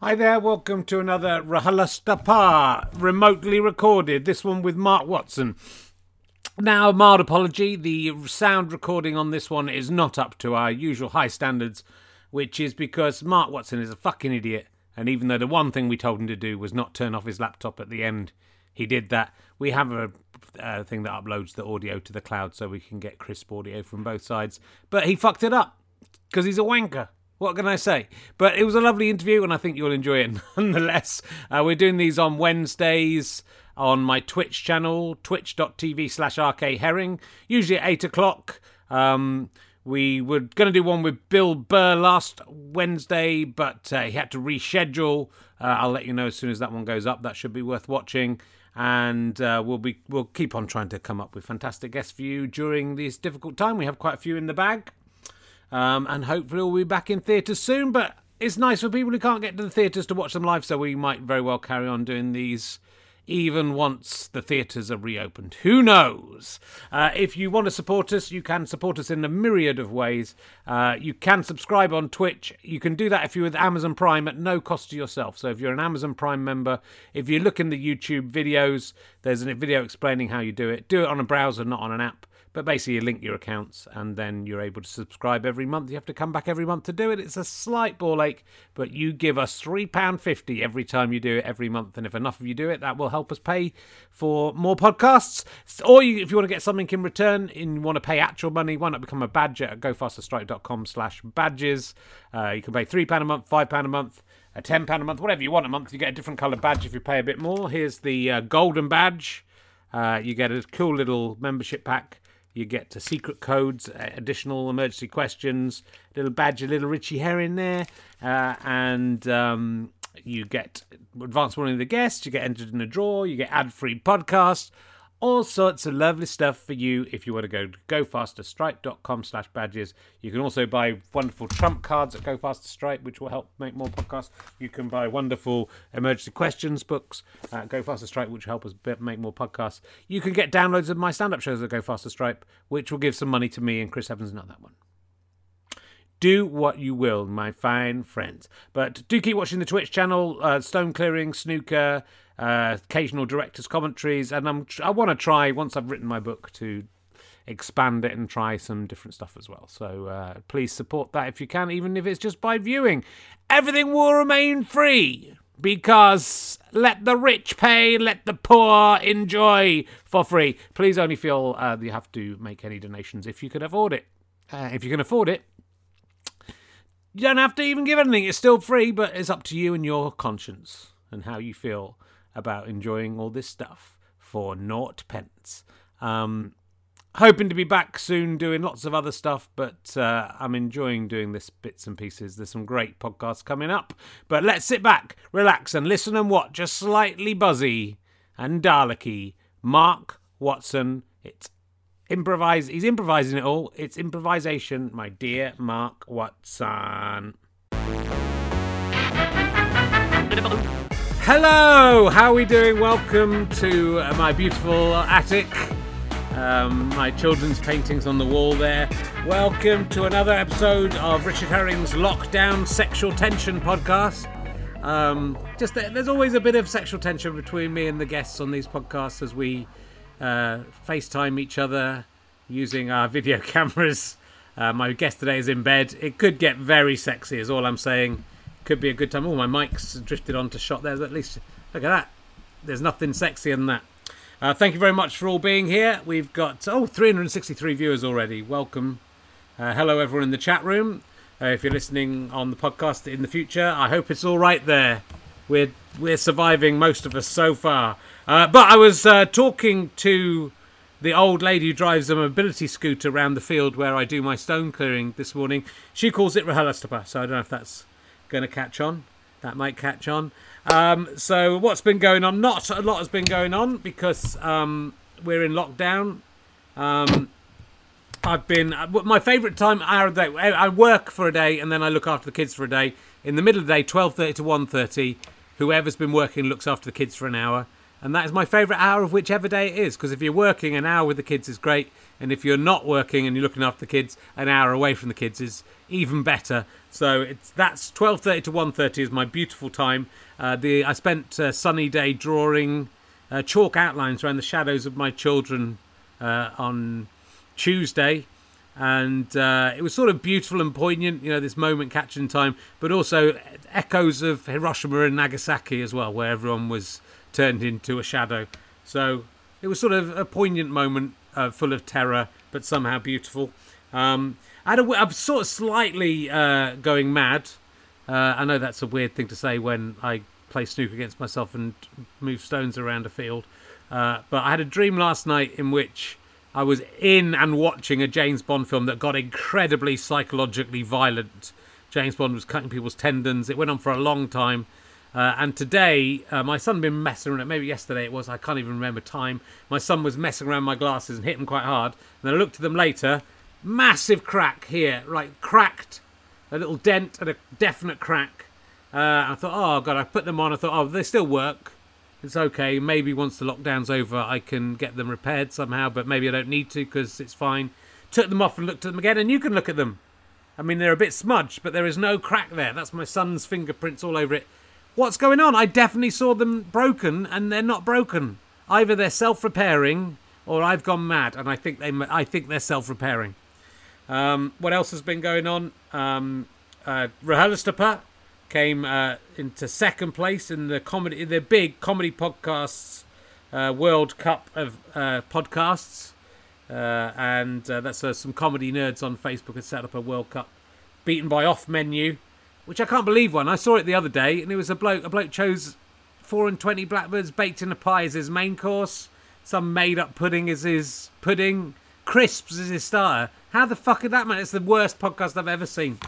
Hi there, welcome to another Rahalastapa, remotely recorded, this one with Mark Watson. Now, mild apology, the sound recording on this one is not up to our usual high standards, which is because Mark Watson is a fucking idiot, and even though the one thing we told him to do was not turn off his laptop at the end, he did that. We have a thing that uploads the audio to the cloud so we can get crisp audio from both sides, but he fucked it up because he's a wanker. What can I say? But it was a lovely interview, and I think you'll enjoy it nonetheless. Uh, we're doing these on Wednesdays on my Twitch channel, twitch.tv slash rkherring, usually at 8 o'clock. Um, we were going to do one with Bill Burr last Wednesday, but uh, he had to reschedule. Uh, I'll let you know as soon as that one goes up. That should be worth watching. And uh, we'll be we'll keep on trying to come up with fantastic guests for you during this difficult time. We have quite a few in the bag. Um, and hopefully we'll be back in theatres soon. But it's nice for people who can't get to the theatres to watch them live, so we might very well carry on doing these even once the theatres are reopened. Who knows? Uh, if you want to support us, you can support us in a myriad of ways. Uh, you can subscribe on Twitch. You can do that if you're with Amazon Prime at no cost to yourself. So if you're an Amazon Prime member, if you look in the YouTube videos, there's a video explaining how you do it. Do it on a browser, not on an app. But basically, you link your accounts and then you're able to subscribe every month. You have to come back every month to do it. It's a slight ball ache, but you give us £3.50 every time you do it every month. And if enough of you do it, that will help us pay for more podcasts. Or you, if you want to get something in return and you want to pay actual money, why not become a badger at gofasterstripe.com slash badges. Uh, you can pay £3 a month, £5 a month a £10 a month, whatever you want a month. You get a different coloured badge if you pay a bit more. Here's the uh, golden badge. Uh, you get a cool little membership pack you get to secret codes, additional emergency questions, little badge, a little Richie Herring there, uh, and um, you get advance warning of the guests. You get entered in a draw. You get ad-free podcasts all sorts of lovely stuff for you if you want to go to gofasterstripe.com slash badges. You can also buy wonderful trump cards at gofasterstripe which will help make more podcasts. You can buy wonderful emergency questions books at gofasterstripe which will help us make more podcasts. You can get downloads of my stand-up shows at gofasterstripe which will give some money to me and chris evans not that one. Do what you will, my fine friends. But do keep watching the Twitch channel, uh, Stone Clearing, Snooker, uh, occasional director's commentaries, and I'm I want to try once I've written my book to expand it and try some different stuff as well. So uh, please support that if you can, even if it's just by viewing. Everything will remain free because let the rich pay, let the poor enjoy for free. Please only feel uh, you have to make any donations if you can afford it. Uh, if you can afford it, you don't have to even give anything. It's still free, but it's up to you and your conscience and how you feel about enjoying all this stuff for naught pence. Um, hoping to be back soon doing lots of other stuff, but uh, I'm enjoying doing this bits and pieces. There's some great podcasts coming up. But let's sit back, relax, and listen and watch Just slightly buzzy and Daleki. Mark Watson. It's improvise. He's improvising it all. It's improvisation, my dear Mark Watson. Hello, how are we doing? Welcome to uh, my beautiful attic. Um, my children's paintings on the wall there. Welcome to another episode of Richard Herring's Lockdown Sexual Tension podcast. Um, just there's always a bit of sexual tension between me and the guests on these podcasts as we uh, FaceTime each other using our video cameras. Uh, my guest today is in bed. It could get very sexy, is all I'm saying could be a good time. Oh, my mic's drifted onto shot there. At least look at that. There's nothing sexier than that. Uh, thank you very much for all being here. We've got oh 363 viewers already. Welcome. Uh, hello everyone in the chat room. Uh, if you're listening on the podcast in the future, I hope it's all right there. We're we're surviving most of us so far. Uh, but I was uh, talking to the old lady who drives a mobility scooter around the field where I do my stone clearing this morning. She calls it Rahalastapa, so I don't know if that's going to catch on. That might catch on. Um, so what's been going on? Not a lot has been going on because um, we're in lockdown. Um, I've been uh, my favourite time hour of the day. I work for a day and then I look after the kids for a day. In the middle of the day, twelve thirty to one thirty, whoever's been working looks after the kids for an hour, And that is my favourite hour of whichever day it is. Because if you're working, an hour with the kids is great. And if you're not working and you're looking after the kids, an hour away from the kids is even better. So it's that's 12:30 to 1:30 is my beautiful time. Uh, the I spent a sunny day drawing uh, chalk outlines around the shadows of my children uh, on Tuesday, and uh, it was sort of beautiful and poignant. You know, this moment catching time, but also echoes of Hiroshima and Nagasaki as well, where everyone was turned into a shadow. So it was sort of a poignant moment, uh, full of terror, but somehow beautiful. Um, I had a, I'm sort of slightly uh, going mad. Uh, I know that's a weird thing to say when I play snooker against myself and move stones around a field. Uh, but I had a dream last night in which I was in and watching a James Bond film that got incredibly psychologically violent. James Bond was cutting people's tendons. It went on for a long time. Uh, and today, uh, my son had been messing around. Maybe yesterday it was. I can't even remember time. My son was messing around my glasses and hit them quite hard. And then I looked at them later. Massive crack here, like cracked, a little dent and a definite crack. Uh, I thought, oh god, I put them on. I thought, oh, they still work. It's okay. Maybe once the lockdown's over, I can get them repaired somehow. But maybe I don't need to because it's fine. Took them off and looked at them again, and you can look at them. I mean, they're a bit smudged, but there is no crack there. That's my son's fingerprints all over it. What's going on? I definitely saw them broken, and they're not broken. Either they're self-repairing, or I've gone mad, and I think they. I think they're self-repairing. Um, what else has been going on? Um, uh, RHLSTP came uh, into second place in the comedy, the big comedy podcasts uh, World Cup of uh, podcasts, uh, and uh, that's some comedy nerds on Facebook had set up a World Cup, beaten by Off Menu, which I can't believe one. I saw it the other day, and it was a bloke. A bloke chose four and twenty blackbirds baked in a pie as his main course. Some made up pudding is his pudding. Crisps as his starter. How the fuck is that, man? It's the worst podcast I've ever seen.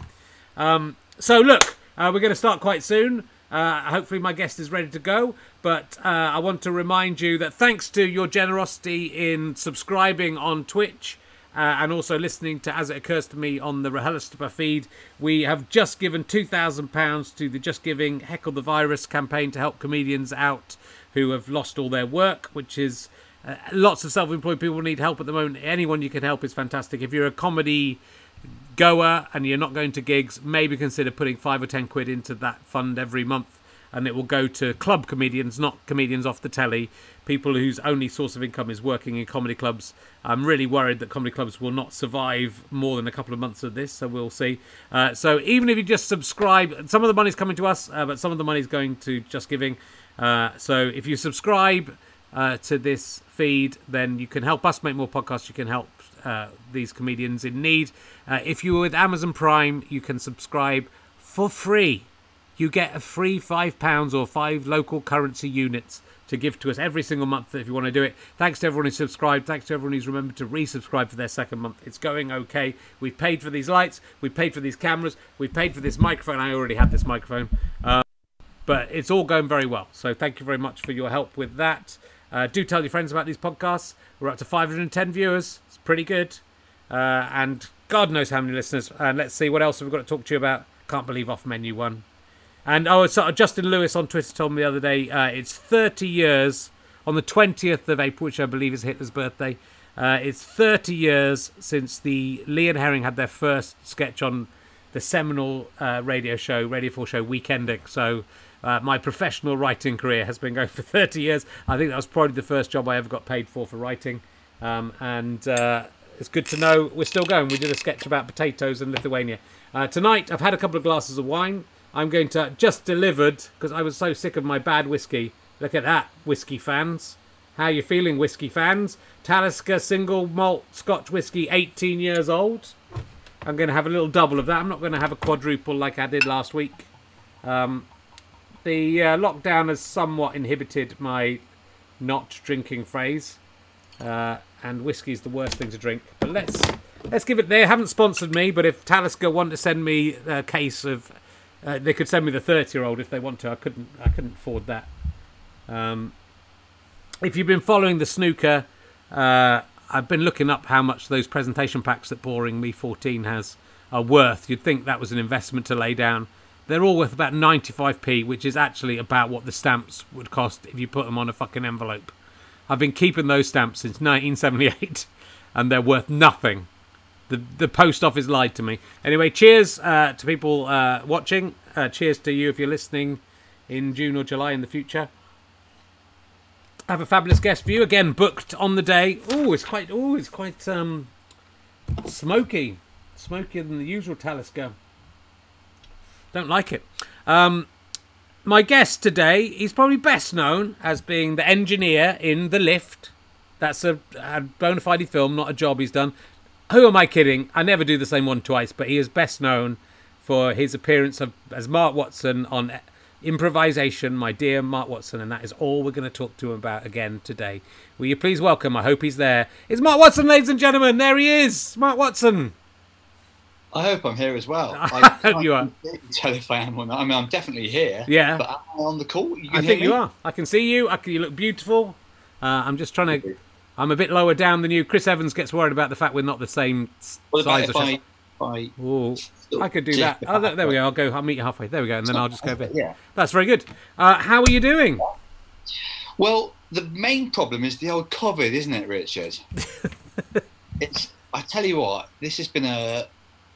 Um, so look, uh, we're going to start quite soon. Uh, hopefully, my guest is ready to go. But uh, I want to remind you that thanks to your generosity in subscribing on Twitch uh, and also listening to As It Occurs to Me on the RHLSTP feed, we have just given £2,000 to the Just Giving Heckle the Virus campaign to help comedians out who have lost all their work, which is uh, lots of self employed people need help at the moment. Anyone you can help is fantastic. If you're a comedy goer and you're not going to gigs, maybe consider putting five or ten quid into that fund every month. And it will go to club comedians, not comedians off the telly, people whose only source of income is working in comedy clubs. I'm really worried that comedy clubs will not survive more than a couple of months of this, so we'll see. Uh, so even if you just subscribe, some of the money's coming to us, uh, but some of the money's going to Just Giving. Uh, so if you subscribe uh, to this feed, then you can help us make more podcasts. You can help uh, these comedians in need. Uh, if you're with Amazon Prime, you can subscribe for free. You get a free five pounds or five local currency units to give to us every single month if you want to do it. Thanks to everyone who's subscribed. Thanks to everyone who's remembered to resubscribe for their second month. It's going okay. We've paid for these lights. We've paid for these cameras. We've paid for this microphone. I already had this microphone. Uh, but it's all going very well. So thank you very much for your help with that. Uh, do tell your friends about these podcasts. We're up to 510 viewers. It's pretty good. Uh, and God knows how many listeners. And let's see what else we've we got to talk to you about. Can't believe off menu one. And oh, so Justin Lewis on Twitter told me the other day uh, it's 30 years on the 20th of April, which I believe is Hitler's birthday. Uh, it's 30 years since the Lee and Herring had their first sketch on the seminal uh, radio show, Radio 4 show, Weekending. So uh, my professional writing career has been going for 30 years. I think that was probably the first job I ever got paid for for writing. Um, and uh, it's good to know we're still going. We did a sketch about potatoes in Lithuania. Uh, tonight, I've had a couple of glasses of wine. I'm going to just delivered because I was so sick of my bad whiskey. Look at that, whiskey fans. How you feeling, whiskey fans? Talisker single malt Scotch whiskey, 18 years old. I'm going to have a little double of that. I'm not going to have a quadruple like I did last week. Um, the uh, lockdown has somewhat inhibited my not drinking phrase, uh, and whiskey is the worst thing to drink. But let's let's give it. They haven't sponsored me, but if Talisker want to send me a case of, uh, they could send me the thirty-year-old if they want to. I couldn't. I couldn't afford that. Um, if you've been following the snooker, uh, I've been looking up how much those presentation packs that Boring Me 14 has are worth. You'd think that was an investment to lay down They're all worth about 95p, which is actually about what the stamps would cost if you put them on a fucking envelope. I've been keeping those stamps since 1978, and they're worth nothing. The the post office lied to me. Anyway, cheers uh, to people uh, watching. Uh, cheers to you if you're listening in June or July in the future. I have a fabulous guest for you again, booked on the day. Oh, it's quite. Oh, it's quite um, smoky, smokier than the usual Talisker. Don't like it. Um, my guest today, he's probably best known as being the engineer in The Lift. That's a, a bona fide film, not a job he's done. Who am I kidding? I never do the same one twice, but he is best known for his appearance of, as Mark Watson on improvisation, my dear Mark Watson, and that is all we're going to talk to him about again today. Will you please welcome? I hope he's there. It's Mark Watson, ladies and gentlemen. There he is, Mark Watson. I hope I'm here as well. I hope you are. Tell if I am or not. I mean, I'm definitely here. Yeah. But am I on the call? You I think me? you are. I can see you. I can, you look beautiful. Uh, I'm just trying to. I'm a bit lower down than you. Chris Evans gets worried about the fact we're not the same what size. I, if I, I could do that. Oh, there, there, we go. I'll go. I'll meet you halfway. There we go, and then I'll just go there. Yeah. That's very good. Uh, how are you doing? Well, the main problem is the old COVID, isn't it, Richard? it's. I tell you what, this has been a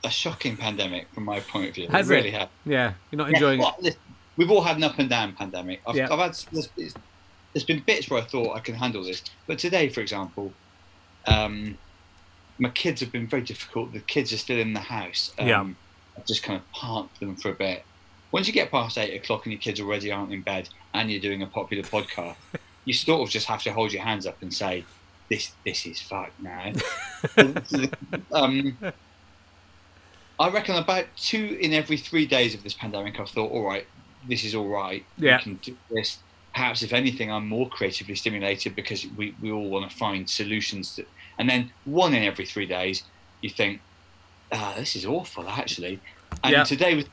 a shocking pandemic from my point of view. Has it really it? has. Yeah, you're not enjoying yeah, well, we've all had an up and down pandemic. I've, Yeah. I've had there's, there's been bits where I thought I can handle this, but today, for example, um, my kids have been very difficult. The kids are still in the house. Um, Yeah. I've just kind of parked them for a bit. Once you get past eight o'clock and your kids already aren't in bed, and you're doing a popular podcast, you sort of just have to hold your hands up and say, "This, this is fucked now." um, I reckon about two in every three days of this pandemic, I've thought, all right, this is all right. Yeah. We can do this. Perhaps, if anything, I'm more creatively stimulated because we, we all want to find solutions. To, and then one in every three days, you think, ah, this is awful, actually. And Yeah. today was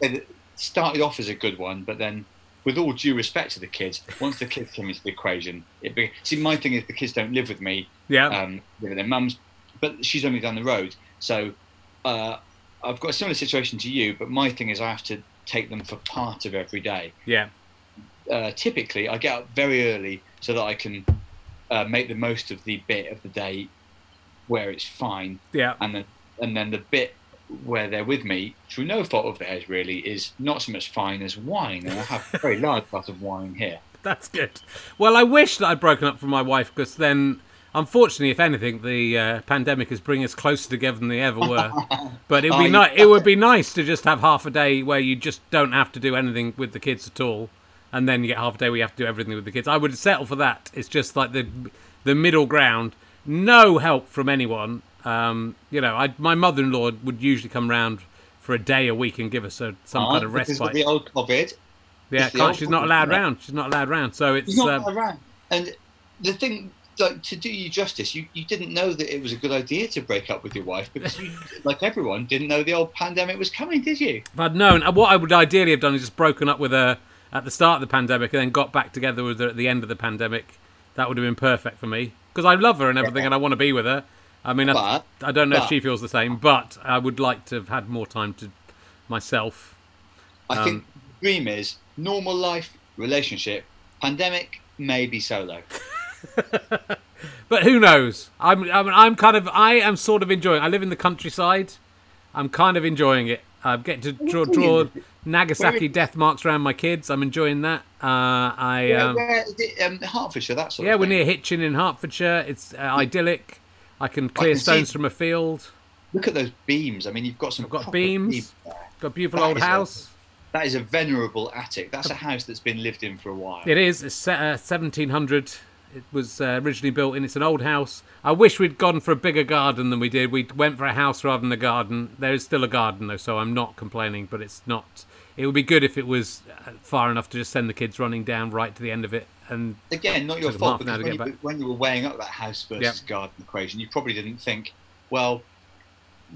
started off as a good one, but then, with all due respect to the kids, once the kids came into the equation, it be, see, my thing is the kids don't live with me Yeah. um, with their mums, but she's only down the road. So uh, I've got a similar situation to you, but my thing is I have to take them for part of every day. yeah. Uh, typically, I get up very early so that I can uh, make the most of the bit of the day where it's fine, Yeah. and then and then the bit where they're with me through no fault of theirs really is not so much fine as wine, and I have a very large glass of wine here. That's good. Well, I wish that I'd broken up from my wife because then, unfortunately, if anything, the uh, pandemic is bringing us closer together than they ever were. But it would Oh, be nice. It would be nice to just have half a day where you just don't have to do anything with the kids at all, and then you get half a day where you have to do everything with the kids. I would settle for that. It's just like the the middle ground. No help from anyone. Um, you know, I, my mother-in-law would usually come round for a day a week and give us a, some kind of because of respite. the old COVID, yeah, the can't, old she's not allowed round. She's not allowed round. So it's not um, around. And the thing, like, to do you justice, you, you didn't know that it was a good idea to break up with your wife because you, like everyone, didn't know the old pandemic was coming, did you? If I'd known, uh, what I would ideally have done is just broken up with her at the start of the pandemic and then got back together with her at the end of the pandemic. That would have been perfect for me because I love her and everything, and I want to be with her. I mean, I, But- I don't know if she feels the same, but I would like to have had more time to myself. I Um, think the dream is normal life, relationship, pandemic, maybe solo. But who knows? I'm, I'm, I'm kind of, I am sort of enjoying. I live in the countryside. I'm kind of enjoying it. I'm getting to draw, draw Nagasaki death marks around my kids. I'm enjoying that. Uh, I. Um, where it? Um, Hertfordshire, that sort Yeah, we're near Hitchin in Hertfordshire. It's uh, idyllic. I can clear can see- stones from a field. Look at those beams. I mean, you've got some. I've got beams. there. Got a beautiful That old is a- house. That is a venerable attic. That's a house that's been lived in for a while. It is. It's uh, 1700. It was uh, originally built and it's an old house. I wish we'd gone for a bigger garden than we did. We went for a house rather than a garden. There is still a garden though, so I'm not complaining. But it's not. It would be good if it was uh, far enough to just send the kids running down right to the end of it. And Again, not your Took them half fault because when you, when you were weighing up that house versus Yep. garden equation, you probably didn't think, well,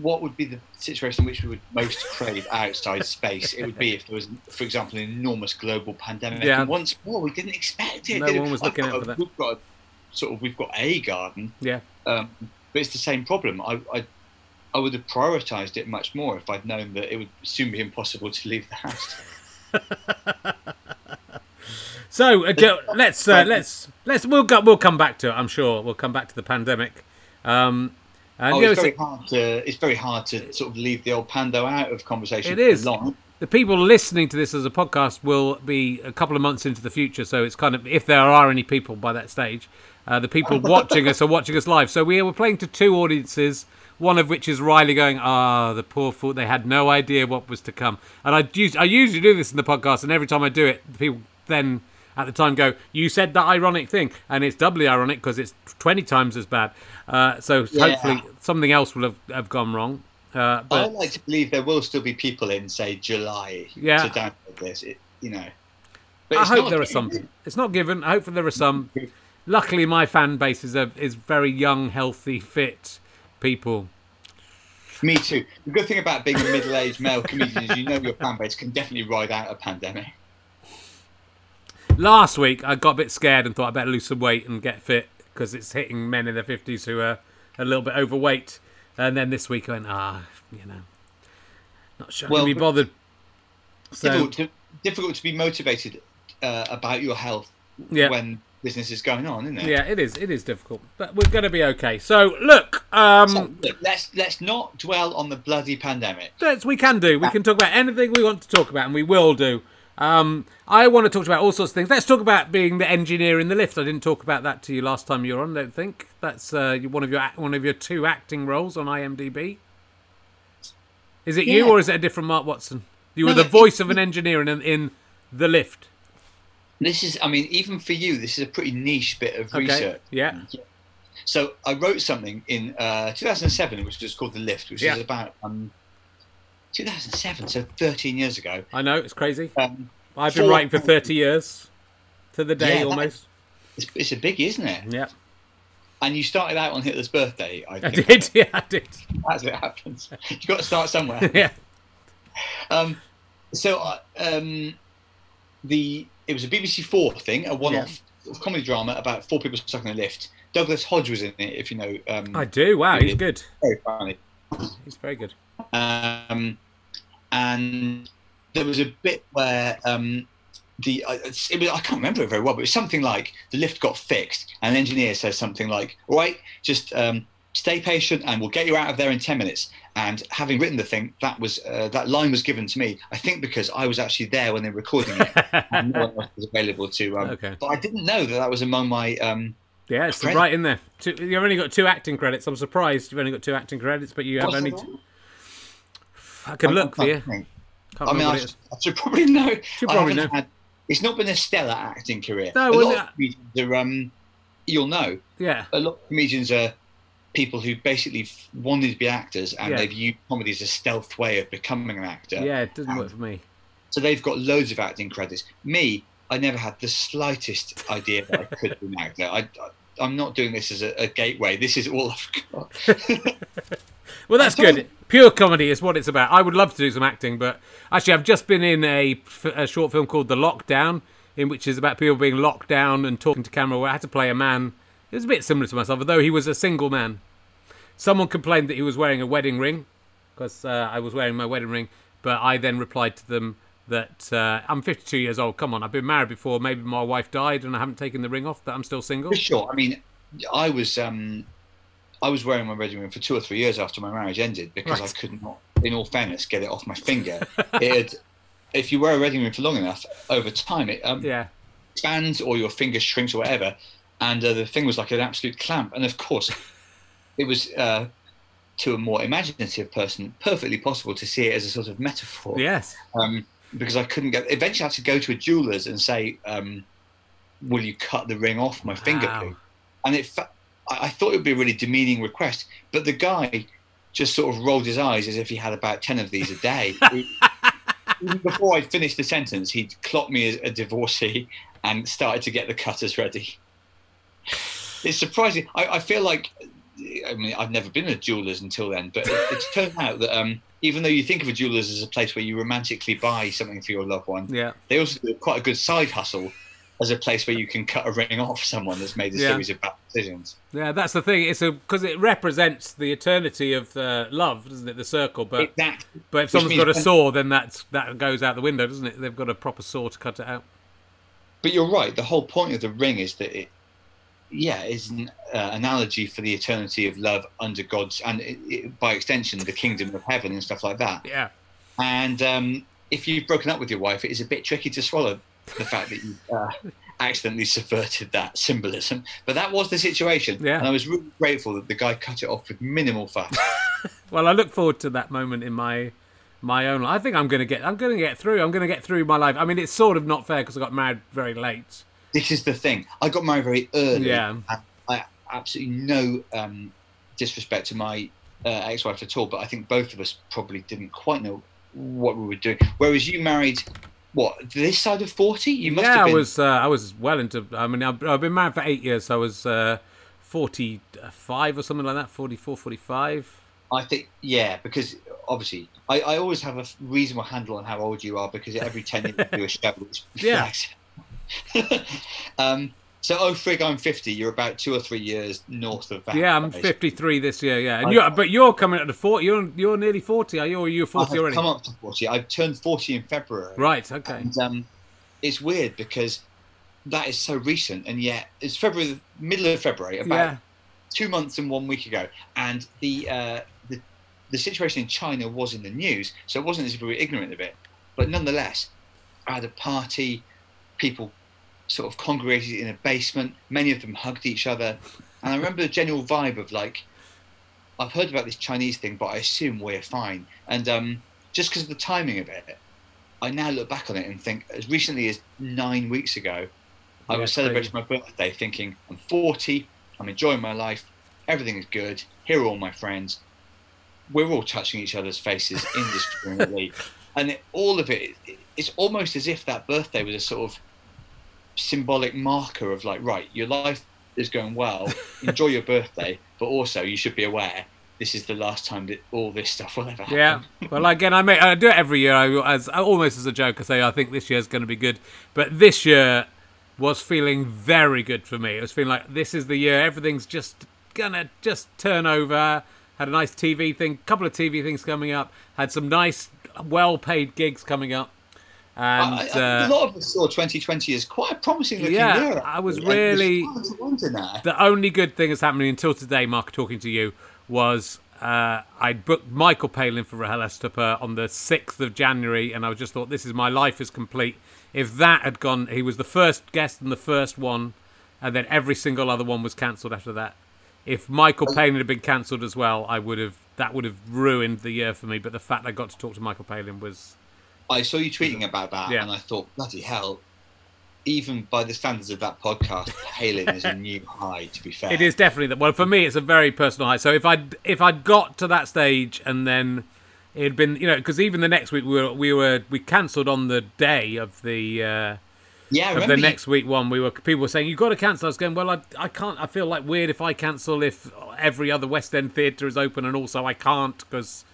what would be the situation in which we would most crave outside space? It would be if there was, for example, an enormous global pandemic. Yeah. And once more, we didn't expect it. No did one was looking out for that. We've got a, sort of we've got a garden, yeah, um, but it's the same problem. I, I I would have prioritised it much more if I'd known that it would soon be impossible to leave the house. So uh, Joe, let's uh, let's let's we'll go, we'll come back to it. I'm sure we'll come back to the pandemic. Um, and Oh, it's very hard to it's very hard to sort of leave the old pando out of conversation. It is. long. the people listening to this as a podcast will be a couple of months into the future. So it's kind of if there are any people by that stage, uh, the people watching us are watching us live. So we are playing to two audiences. One of which is Riley going, ah, the poor fool. They had no idea what was to come. And I, I usually do this in the podcast, and every time I do it, the people then at the time go, you said that ironic thing, and it's doubly ironic because it's twenty times as bad. Uh, so Yeah. hopefully something else will have, have gone wrong. Uh, I like to believe there will still be people in, say, July Yeah. to download this. It, you know, but I hope there are given. some. It's not given. Hopefully there are some. Luckily, my fan base is a, is very young, healthy, fit people. Me too. The good thing about being a middle-aged male comedian is you know your fan base can definitely ride out a pandemic. Last week, I got a bit scared and thought I better lose some weight and get fit because it's hitting men in their fifties who are a little bit overweight. And then this week, I went, ah, you know, not sure I Well, can be bothered. So difficult, to, difficult to be motivated uh, about your health yeah, when business is going on, isn't it? yeah, it is. It is difficult, but we're going to be okay. So look, um, So, look, let's let's not dwell on the bloody pandemic. That's we can do. We can talk about anything we want to talk about, and we will do. Um, I want to talk about all sorts of things. Let's talk about being the engineer in the lift. I didn't talk about that to you last time you were on. I don't think that's uh, one of your one of your two acting roles on IMDb. Is it you or is it a different Mark Watson? You were No, the voice of an engineer in in the lift. This is, I mean, even for you, this is a pretty niche bit of Okay. research. Yeah. So I wrote something in uh, 2007, which was called The Lift, which Yeah. is about um, 2007, so 13 years ago. I know it's crazy. Um, I've been writing for thirty years, to the day Yeah, that- almost. it's, it's a biggie, isn't it? Yeah, And you started out on Hitler's birthday. I I did. Yeah, I did. that's what happens. You've got to start somewhere. Yeah. Um, so uh, um, the it was a BBC Four thing, a one-off of comedy drama about four people stuck in a lift. Douglas Hodge was in it, if you know. Um, I do. Wow, he's good. very funny. He's very good. Um, and there was a bit where um, the I it was, I can't remember it very well, but it was something like the lift got fixed, and an engineer says something like, "All right, just um, stay patient, and we'll get you out of there in ten minutes." And having written the thing, that was uh, that line was given to me. I think because I was actually there when they were recording it, and no one else was available to. Um, Okay. But I didn't know that that was among my. Um, Yeah, it's right in there. Two, you've only got two acting credits. I'm surprised you've only got two acting credits, but you have what's only. the-. I can look for you. Can't I mean, I should. I should probably know. Should probably haven't know. Had, it's not been a stellar acting career. No, a well, lot no- of comedians are, um, you'll know, Yeah, a lot of comedians are people who basically wanted to be actors and Yeah. they've used comedy as a stealth way of becoming an actor. yeah, it doesn't work for me. So they've got loads of acting credits. Me, I never had the slightest idea that I could be an actor. I, I, I'm not doing this as a, a gateway. This is all I've got. Well, that's good. Pure comedy is what it's about. I would love to do some acting, but actually, I've just been in a short film called The Lockdown, in which is about people being locked down and talking to camera. Where I had to play a man. It was a bit similar to myself, although he was a single man. Someone complained that he was wearing a wedding ring because uh, I was wearing my wedding ring, but I then replied to them that uh, I'm 52 years old. Come on, I've been married before. Maybe my wife died and I haven't taken the ring off, but I'm still single. For sure. I mean, I was um, I was wearing my wedding ring for two or three years after my marriage ended because Right. I could not, in all fairness, get it off my finger. it if you wear a wedding ring for long enough, over time it um, Yeah, expands or your finger shrinks or whatever. And uh, the thing was like an absolute clamp. And of course, it was uh, to a more imaginative person perfectly possible to see it as a sort of metaphor yes, um, because I couldn't get. Eventually, I had to go to a jeweler's and say, um, "Will you cut the ring off my finger, Wow. please?" And it, fa- I I thought it would be a really demeaning request, but the guy just sort of rolled his eyes as if he had about ten of these a day. Even before I'd finished the sentence, he'd clocked me as a divorcee and started to get the cutters ready. It's surprising. I, I feel like, I mean, I've never been a jeweler's until then, but it, it's turned out that um, even though you think of a jeweler's as a place where you romantically buy something for your loved one, yeah. they also do quite a good side hustle as a place where you can cut a ring off someone that's made a Yeah. series of bad decisions. Yeah, that's the thing. It's because it represents the eternity of uh, love, doesn't it? The circle, but Exactly. but if someone's got a saw, then that's that goes out the window, doesn't it? They've got a proper saw to cut it out. But you're right. The whole point of the ring is that it, yeah, is an uh, analogy for the eternity of love under God's and it, it, by extension the kingdom of heaven and stuff like that. Yeah, And um, if you've broken up with your wife, it is a bit tricky to swallow the fact that you uh, accidentally subverted that symbolism. But that was the situation, Yeah. and I was really grateful that the guy cut it off with minimal fuss. Well, I look forward to that moment in my my own life. I think I'm going to get I'm going to get through. I'm going to get through my life. I mean, it's sort of not fair because I got married very late. this is the thing. I got married very early. Yeah. and I absolutely no um, disrespect to my uh, ex-wife at all, but I think both of us probably didn't quite know what we were doing. Whereas you married, what this side of forty? You must yeah, have been. I was uh, I was well into. I mean, I've, I've been married for eight years. So I was uh, 45 or something like that. 44, 45. I think yeah, because obviously I, I always have a reasonable handle on how old you are because every ten years you do a show which Yeah. um, so oh frig, I'm fifty. You're about two or three years north of that. Yeah, I'm basically. 53 this year. Yeah, and I- you're but you're coming up the 40. You're you're nearly 40. Are you? Or are you I 40 have already? come up to forty. I've turned forty in February. Right. Okay. And um, it's weird because that is so recent, and yet it's February, middle of February, about Yeah. two months and one week ago, and the uh, the the situation in China was in the news, so it wasn't as if we were ignorant of it, but nonetheless, I had a party, people sort of congregated in a basement, many of them hugged each other, and I remember the general vibe of like, I've heard about this Chinese thing, but I assume we're fine, and um, just because of the timing of it, I now look back on it and think, as recently as nine weeks ago, I Yeah, was celebrating my birthday, thinking I'm 40, I'm enjoying my life, everything is good. Here are all my friends. We're all touching each other's faces indiscriminately, and it, all of it, it, it's almost as if that birthday was a sort of symbolic marker of like, right, your life is going well. Enjoy your birthday, but also you should be aware this is the last time that all this stuff will ever happen. Yeah. Well, again, I make I do it every year. I, as almost as a joke, I say I think this year's going to be good, but this year was feeling very good for me. It was feeling like this is the year everything's just gonna just turn over. Had a nice TV thing, couple of TV things coming up. Had some nice, well-paid gigs coming up, and I, I, uh, a lot of us saw 2020 as quite a promising looking Yeah, year. I was really- there's starting to wonder now. the only good thing that's happening until today, Mark, talking to you, was uh, I booked Michael Palin for Rahel Estapa on the 6th of January, and I just thought, this is my life is complete. If that had gone, he was the first guest and the first one, and then every single other one was cancelled after that. If Michael Palin had been cancelled as well, I would have that would have ruined the year for me. But the fact I got to talk to Michael Palin was I saw you tweeting about that, Yeah. and I thought, bloody hell. Even by the standards of that podcast, Palin is a new high. To be fair, It is definitely that. Well, for me, it's a very personal high. So if I if I'd got to that stage and then it had been, you know, because even the next week we were we were we cancelled on the day of the uh, Yeah, of the next week one. We were people were saying you've got to cancel. I was going, well, I I can't. I feel like weird if I cancel if every other West End theatre is open and also I can't because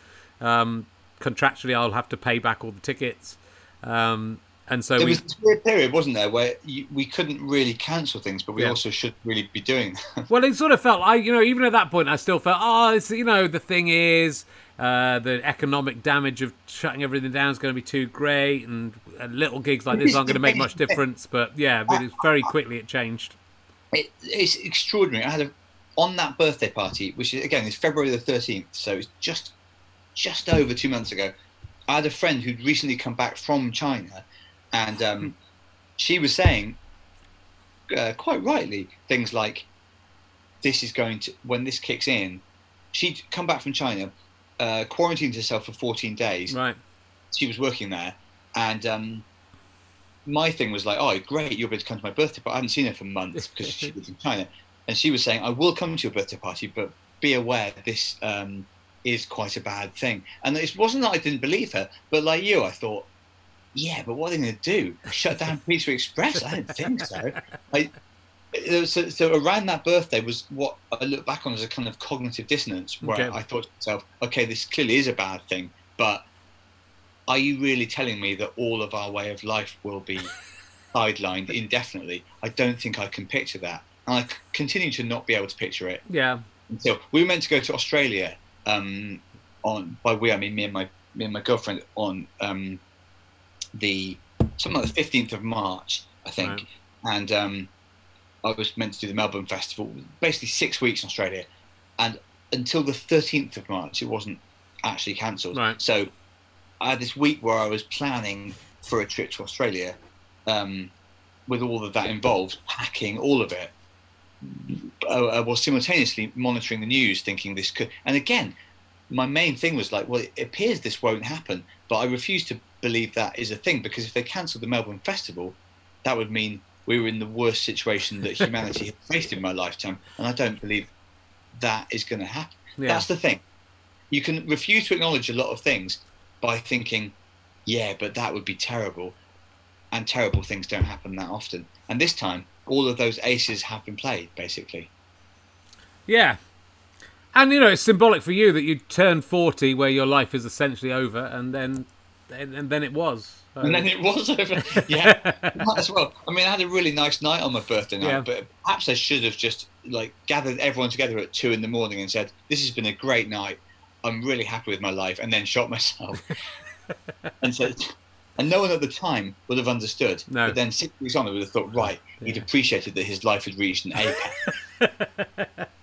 um, contractually I'll have to pay back all the tickets. Um, and so There we was this weird period, wasn't there, where you, we couldn't really cancel things, but we Yeah. also should really be doing. that. Well, it sort of felt like, you know, even at that point, I still felt, oh, it's, you know, the thing is, uh, the economic damage of shutting everything down is going to be too great, and, and little gigs like this aren't going to make much difference. But yeah, but it's very quickly it changed. it, it's extraordinary. I had a on that birthday party, which is again is February the thirteenth, so it's just just over two months ago. I had a friend who'd recently come back from China, and um, she was saying, uh, quite rightly, things like, "This is going to when this kicks in." She'd come back from China, uh, quarantined herself for fourteen days, Right. she was working there, and um, my thing was like, "Oh, great, you're able to come to my birthday," but I hadn't seen her for months because she was in China, and she was saying, "I will come to your birthday party, but be aware this um, is quite a bad thing." And it wasn't that I didn't believe her, but like you, I thought, "Yeah, but what are they going to do? Shut down Pizza Express?" I didn't think so. I, uh, so, so around that birthday was what I look back on as a kind of cognitive dissonance, where Okay. I thought to myself, "Okay, this clearly is a bad thing, but." are you really telling me that all of our way of life will be sidelined indefinitely. I don't think I can picture that, and I continue to not be able to picture it Yeah. until we were meant to go to Australia. Um, on by we I mean me and my me and my girlfriend on um, the something like the fifteenth of March, I think, Right. and um, I was meant to do the Melbourne Festival, basically six weeks in Australia, and until the thirteenth of March, it wasn't actually cancelled. Right. So I had this week where I was planning for a trip to Australia, um, with all of that involved, packing all of it, uh, uh, while simultaneously monitoring the news, thinking this could. And again, my main thing was like, well, it appears this won't happen, but I refuse to believe that is a thing because if they cancelled the Melbourne Festival, that would mean we were in the worst situation that humanity has faced in my lifetime, and I don't believe that is going to happen. Yeah. That's the thing. You can refuse to acknowledge a lot of things by thinking, yeah, but that would be terrible. And terrible things don't happen that often. And this time, all of those aces have been played, basically. Yeah. And you know, it's symbolic for you that you turn 40 where your life is essentially over and then and, and then it was. So- And then it was over. Um, yeah, might as well. I mean, I had a really nice night on my birthday night, Yeah. but perhaps I should have just like gathered everyone together at two in the morning and said, "This has been a great night. I'm really happy with my life," and then shot myself. and said, and no one at the time would have understood. No. But then six weeks on, they would have thought, right, he'd appreciated that his life had reached an apex.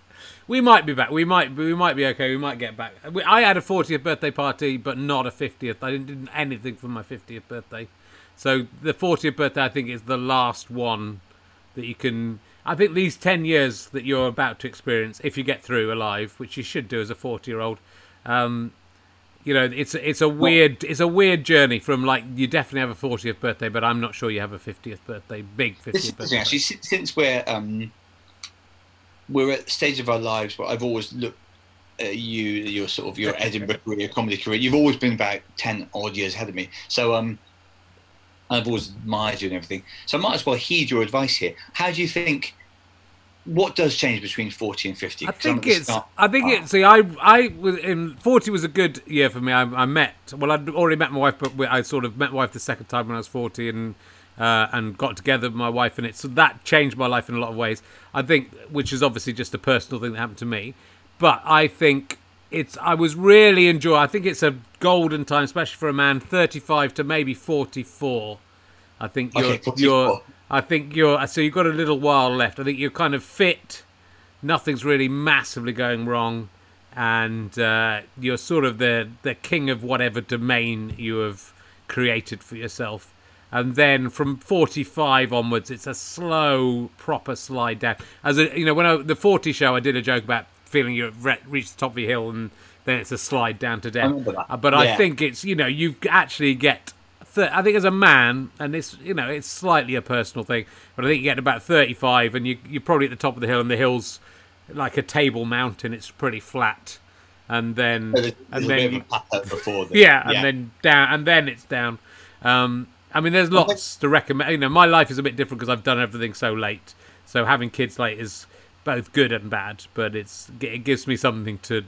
We might be back. We might. We might be okay. We might get back. We- I had a 40th birthday party, but not a 50th. I didn't do anything for my 50th birthday. So the 40th birthday, I think, is the last one that you can. I think these 10 years that you're about to experience, if you get through alive, which you should do as a 40 year old, um, you know, it's it's a weird it's a weird journey from like you definitely have a 40th birthday, but I'm not sure you have a 50th birthday, big 50th This birthday. actually, since, since we're um, we're at stage of our lives where I've always looked at you, your sort of your Edinburgh career, comedy career. You've always been about ten odd years ahead of me, so um, I've always admired you and everything. So I might as well heed your advice here. How do you think? What does change between forty and fifty? I'm think it's. start- I think Ah. it's. See, I I was in forty was a good year for me. I, I met. Well, I'd already met my wife, but we, I sort of met my wife the second time when I was forty, and uh, and got together with my wife, and it so that changed my life in a lot of ways. I think, which is obviously just a personal thing that happened to me, but I think it's. I was really enjoy. I think it's a golden time, especially for a man thirty-five to maybe forty-four. I think you're. Okay, 44. you're I think you're. So you've got a little while left. I think you're kind of fit nothing's really massively going wrong, and uh, you're sort of the the king of whatever domain you have created for yourself. And then from 45 onwards, it's a slow, proper slide down. As a, you know, when I, the 40 show, I did a joke about feeling you've re- reached the top of your hill, and then it's a slide down to death. Uh, But I think it's you know you actually get. Th- I think as a man, and this you know it's slightly a personal thing, but I think you get about thirty-five, and you you're probably at the top of the hill, and the hill's like a table mountain. It's pretty flat, and then There's and little then you- of a plateau before. The, yeah, and then down, and then it's down. Um, I mean, there's lots to recommend. You know, my life is a bit different because I've done everything so late. So having kids late is both good and bad, but it's it gives me something to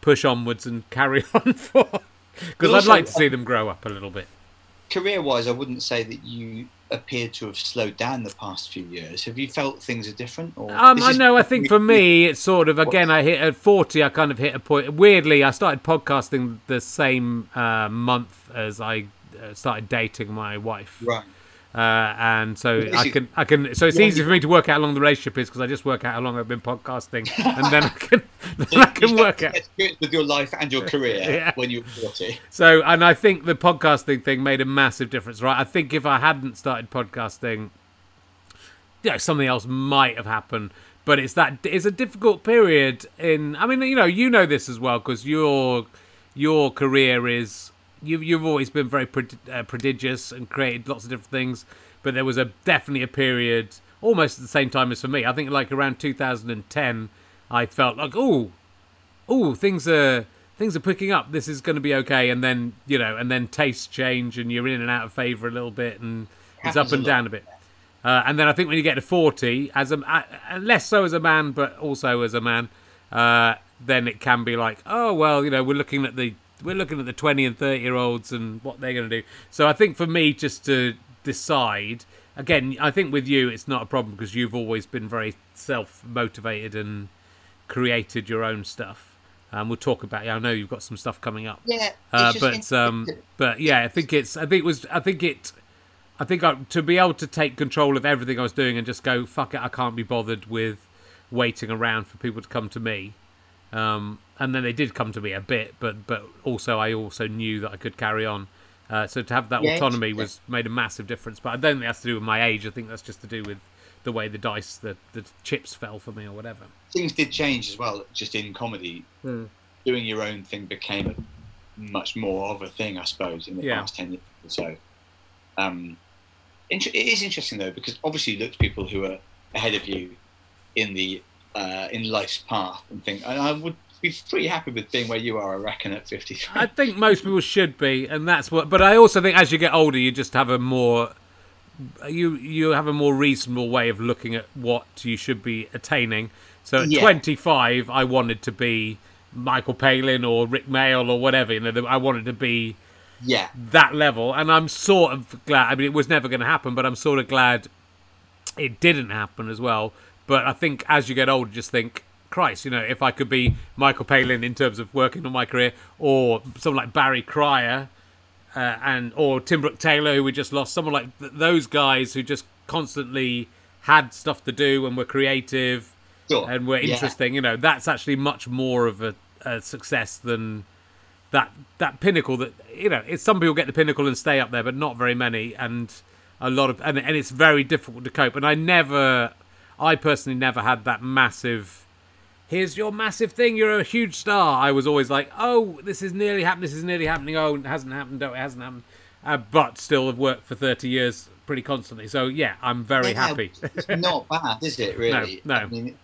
push onwards and carry on for. Because I'd like to see them grow up a little bit. Career-wise, I wouldn't say that you appear to have slowed down the past few years. Have you felt things are different? Or Um, I know. I think for me, it's sort of again. I hit at forty. I kind of hit a point. Weirdly, I started podcasting the same uh, month as I uh, started dating my wife. right. Uh, and so I can I can so it's Yeah, easy for me to work out how long the relationship is because I just work out how long I've been podcasting, and then I can then I can work out. to get experience with your life and your career Yeah. when you were forty. So and I think the podcasting thing made a massive difference, right? I think if I hadn't started podcasting, you know, something else might have happened. But it's that it's a difficult period in. I mean, you know, you know this as well because your your career is you've you've always been very uh, prodigious and created lots of different things. But there was a definitely a period almost at the same time as for me. I think like around 2010, I felt like oh oh things are things are picking up this is going to be okay and then you know and then tastes change and you're in and out of favor a little bit and it's up and down a bit uh, and then i think when you get to 40 as a uh, less so as a man but also as a man uh, then it can be like oh well you know we're looking at the we're looking at the 20 and 30 year olds and what they're going to do so i think for me just to decide again, I think with you, it's not a problem because you've always been very self motivated and created your own stuff. Um, we'll talk about. Yeah, I know you've got some stuff coming up. Yeah, uh, but um, but yeah, I think it's. I think it was. I think it. I think I, to be able to take control of everything I was doing and just go fuck it, I can't be bothered with waiting around for people to come to me. Um, and then they did come to me a bit, but but also I also knew that I could carry on. Uh, so to have that yeah, autonomy was made a massive difference. But I don't think that's to do with my age. I think that's just to do with the way the dice, the the chips fell for me or whatever. Things did change as well. Just in comedy, hmm. doing your own thing became much more of a thing, I suppose, in the yeah. past ten years or so. Um, it is interesting though because obviously you look at people who are ahead of you in the uh, in life's path and think, and I would be pretty happy with being where you are, I reckon, at 53. I think most people should be, and that's what. But I also think as you get older, you just have a more you you have a more reasonable way of looking at what you should be attaining. So at yeah. 25, I wanted to be Michael Palin or Rick Mayall or whatever. You know, I wanted to be yeah that level, and I'm sort of glad. I mean, it was never going to happen, but I'm sort of glad it didn't happen as well. But I think as you get older, just think, Christ, you know, if I could be Michael Palin in terms of working on my career, or someone like Barry Cryer uh, and or Tim Brooke Taylor, who we just lost, someone like th- those guys who just constantly had stuff to do and were creative sure. and were interesting. Yeah. You know, that's actually much more of a, a, success than that that pinnacle. That you know, it's some people get the pinnacle and stay up there, but not very many, and a lot of and, and it's very difficult to cope. And I never, I personally never had that massive here's your massive thing. You're a huge star. I was always like, oh, this is nearly happening. This is nearly happening. Oh, it hasn't happened. No, it hasn't happened. Uh, but still have worked for 30 years pretty constantly. So yeah, I'm very yeah, happy. it's not bad, is it? Really? No. no. I mean,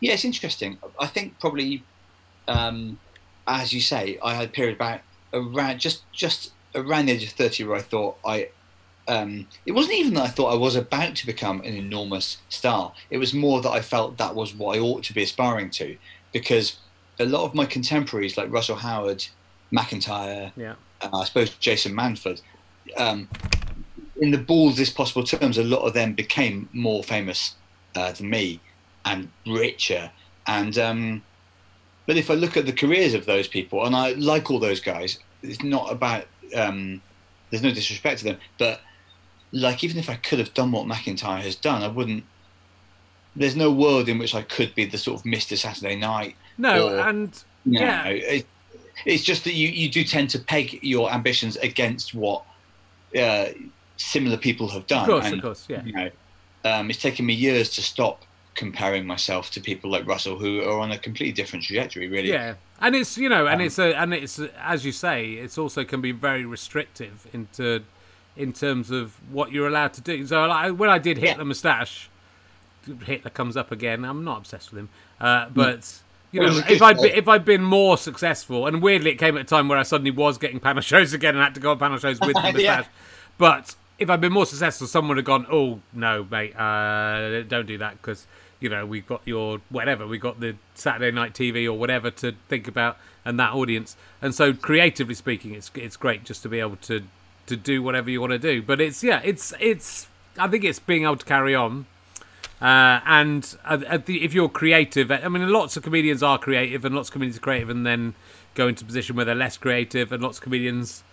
yeah, it's interesting. I think probably, um, as you say, I had a period about around just just around the age of 30 where I thought I um, it wasn't even that I thought I was about to become an enormous star. It was more that I felt that was what I ought to be aspiring to, because a lot of my contemporaries, like Russell Howard, McIntyre, yeah. uh, I suppose Jason Manford, um, in the baldest possible terms, a lot of them became more famous uh, than me and richer. And um, but if I look at the careers of those people, and I like all those guys, it's not about. Um, there's no disrespect to them, but like even if I could have done what McIntyre has done, I wouldn't. There's no world in which I could be the sort of Mr. Saturday Night. No, or, and you know, yeah, it, it's just that you you do tend to peg your ambitions against what uh, similar people have done. Of course, and, of course, yeah. You know, um, it's taken me years to stop comparing myself to people like Russell who are on a completely different trajectory, really. Yeah, and it's you know, and um, it's a, and it's as you say, it's also can be very restrictive into in terms of what you're allowed to do. So like, when I did hit yeah. the moustache, Hitler comes up again. I'm not obsessed with him, uh, hmm. but. You know, if I'd be, if I'd been more successful, and weirdly, it came at a time where I suddenly was getting panel shows again and had to go on panel shows with the moustache. yeah. But if I'd been more successful, someone would have gone, "Oh no, mate, uh, don't do that," because you know we've got your whatever, we've got the Saturday night TV or whatever to think about, and that audience. And so, creatively speaking, it's it's great just to be able to to do whatever you want to do. But it's yeah, it's it's. I think it's being able to carry on. Uh, and the, if you're creative, I mean, lots of comedians are creative, and lots of comedians are creative, and then go into a position where they're less creative, and lots of comedians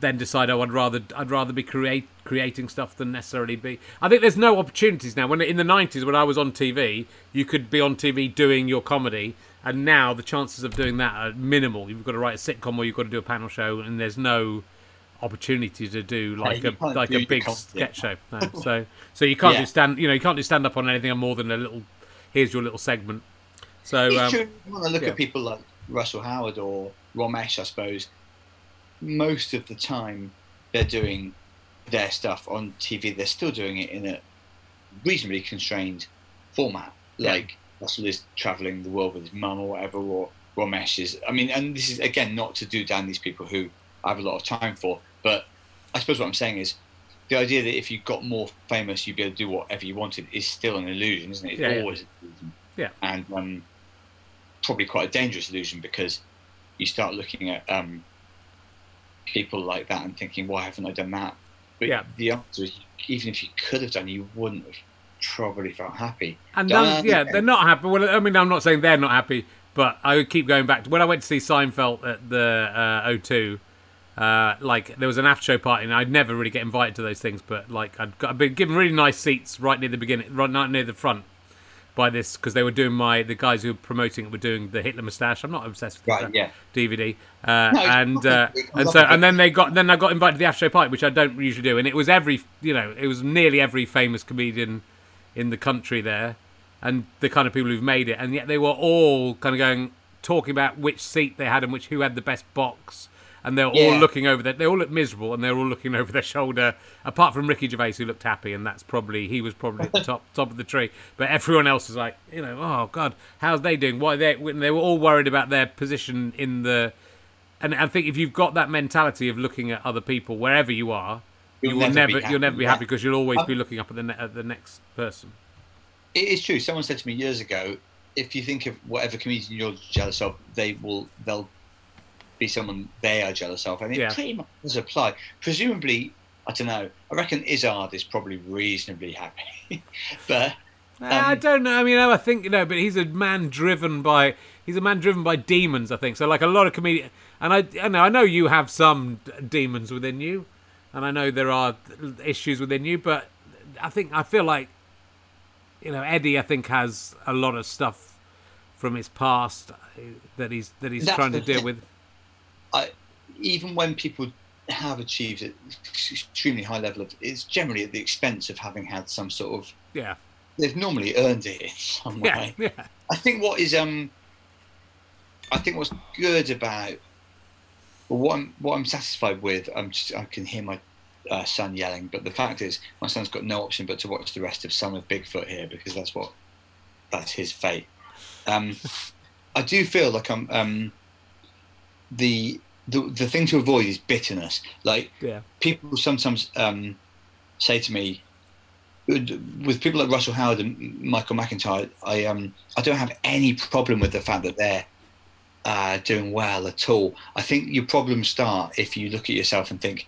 then decide, oh, I'd rather I'd rather be create creating stuff than necessarily be. I think there's no opportunities now. When in the '90s, when I was on TV, you could be on TV doing your comedy, and now the chances of doing that are minimal. You've got to write a sitcom or you've got to do a panel show, and there's no opportunity to do like a like a big sketch show. No. so so you can't yeah. do stand you know you can't do stand up on anything more than a little. Here's your little segment. So um, true. When I look yeah. at people like Russell Howard or Romesh, I suppose most of the time they're doing their stuff on TV. They're still doing it in a reasonably constrained format. Yeah. Like Russell is traveling the world with his mum or whatever, or Romesh is. I mean, and this is again not to do down these people who I have a lot of time for. But I suppose what I'm saying is the idea that if you got more famous, you'd be able to do whatever you wanted is still an illusion, isn't it? It's yeah, always yeah. an illusion. Yeah. And um, probably quite a dangerous illusion because you start looking at um, people like that and thinking, why haven't I done that? But Yeah. the answer is, even if you could have done, you wouldn't have probably felt happy. And Don't none, I yeah, they're not happy. Well, I mean, I'm not saying they're not happy, but I would keep going back to when I went to see Seinfeld at the uh, O2. Uh, like there was an after show party, and I'd never really get invited to those things. But like I'd, got, I'd been given really nice seats right near the beginning, right near the front, by this because they were doing my the guys who were promoting it were doing the Hitler moustache. I'm not obsessed with Right, that yeah. DVD, uh, No, and uh, and so and then they got then I got invited to the after show party, which I don't usually do, and it was every you know it was nearly every famous comedian in the country there, and the kind of people who've made it, and yet they were all kind of going talking about which seat they had and which who had the best box, and they were all looking over their they all looked miserable, and they were all looking over their shoulder. Apart from Ricky Gervais, who looked happy, and that's probably he was probably at the top top of the tree, but everyone else was like, you know, oh god, how's they doing? Why they they were all worried about their position in the. And I think if you've got that mentality of looking at other people wherever you are, You'll you will never be never, you'll never be happy, happy because you'll always Um, be looking up at the ne- at the next person. It is true. Someone said to me years ago, if you think of whatever comedian you're jealous of, they will they'll be someone they are jealous of, and it Yeah. pretty much does apply. Presumably, I don't know. I reckon Izzard is probably reasonably happy, but I Um, don't know. I mean, I think you know, but he's a man driven by he's a man driven by demons. I think so. Like a lot of comedians, and I, I know, I know you have some d- demons within you, and I know there are issues within you, but I think I feel like you know Eddie. I think has a lot of stuff from his past uh, that he's that he's That's trying to deal with. I, even when people have achieved an extremely high level of, it's generally at the expense of having had some sort of. Yeah, They've normally earned it in some way. yeah. I think what is um, I think what's good about, what I'm what I'm satisfied with, I'm just I can hear my uh, son yelling, but the fact is my son's got no option but to watch the rest of Son of Bigfoot here because that's what that's his fate. Um, I do feel like I'm um, the the the thing to avoid is bitterness. Like yeah. people sometimes um, say to me, with people like Russell Howard and Michael McIntyre, I um I don't have any problem with the fact that they're uh, doing well at all. I think your problems start if you look at yourself and think,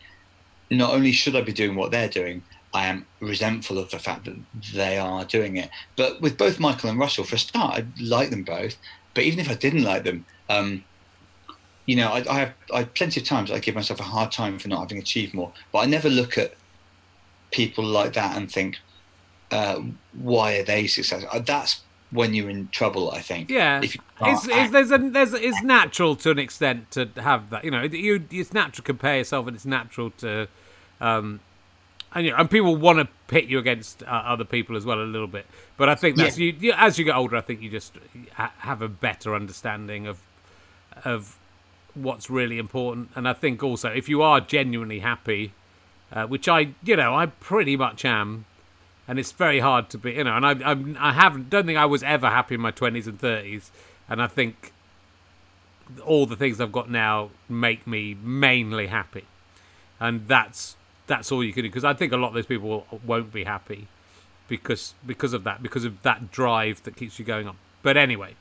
not only should I be doing what they're doing, I am resentful of the fact that they are doing it. But with both Michael and Russell, for a start, I like them both. But even if I didn't like them, um, you know, I, I have I plenty of times I give myself a hard time for not having achieved more. But I never look at people like that and think, uh, why are they successful? Uh, That's when you're in trouble, I think. Yeah, If it's, it's, there's a there's it's natural to an extent to have that. You know, you it's natural to compare yourself, and it's natural to, um, and you know, and people want to pit you against uh, other people as well a little bit. But I think that's you, you. As you get older, I think you just ha- have a better understanding of of what's really important. And I think also if you are genuinely happy, uh, which I you know I pretty much am and it's very hard to be, you know. And I, I'm, I haven't, don't think I was ever happy in my twenties and thirties, and I think all the things I've got now make me mainly happy, and that's that's all you can do. Because I think a lot of those people won't be happy because because of that, because of that drive that keeps you going on. But anyway,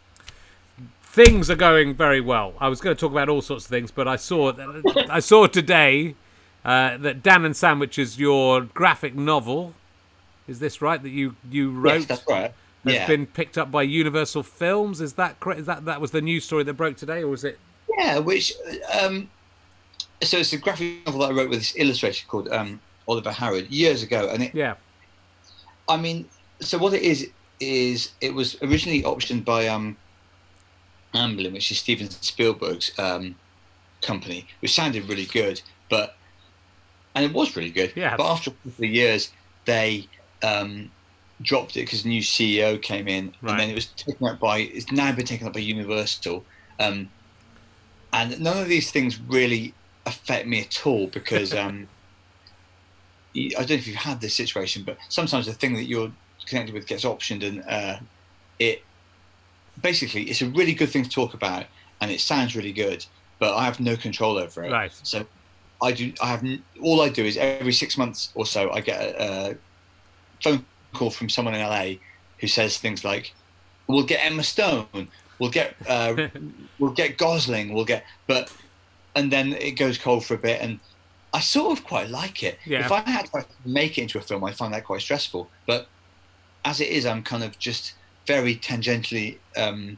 things are going very well. I was going to talk about all sorts of things, but I saw I saw today uh, that Dan and Sam which is your graphic novel. Is this right? That you you wrote Yes, that's right. has Yeah. been picked up by Universal Films. Is that correct? Is that that was the news story that broke today, or was it? Yeah, which um, so it's a graphic novel that I wrote with this illustrator called um, Oliver Harrod years ago, and it, Yeah, I mean, so what it is is it was originally optioned by um, Amblin, which is Steven Spielberg's um, company, which sounded really good, but and it was really good. Yeah. But after a couple of years, they um, dropped it because a new CEO came in, Right. and then it was taken up by. It's now been taken up by Universal, um, and none of these things really affect me at all because. Um, I don't know if you've had this situation, but sometimes the thing that you're connected with gets optioned, and uh, it basically it's a really good thing to talk about, and it sounds really good, but I have no control over it. Right. So I do. I have all I do is every six months or so I get a, a phone call from someone in LA who says things like, "We'll get Emma Stone, we'll get uh, we'll get Gosling, we'll get," but and then it goes cold for a bit, and I sort of quite like it. Yeah. If I had to make it into a film, I find that quite stressful. But as it is, I'm kind of just very tangentially um,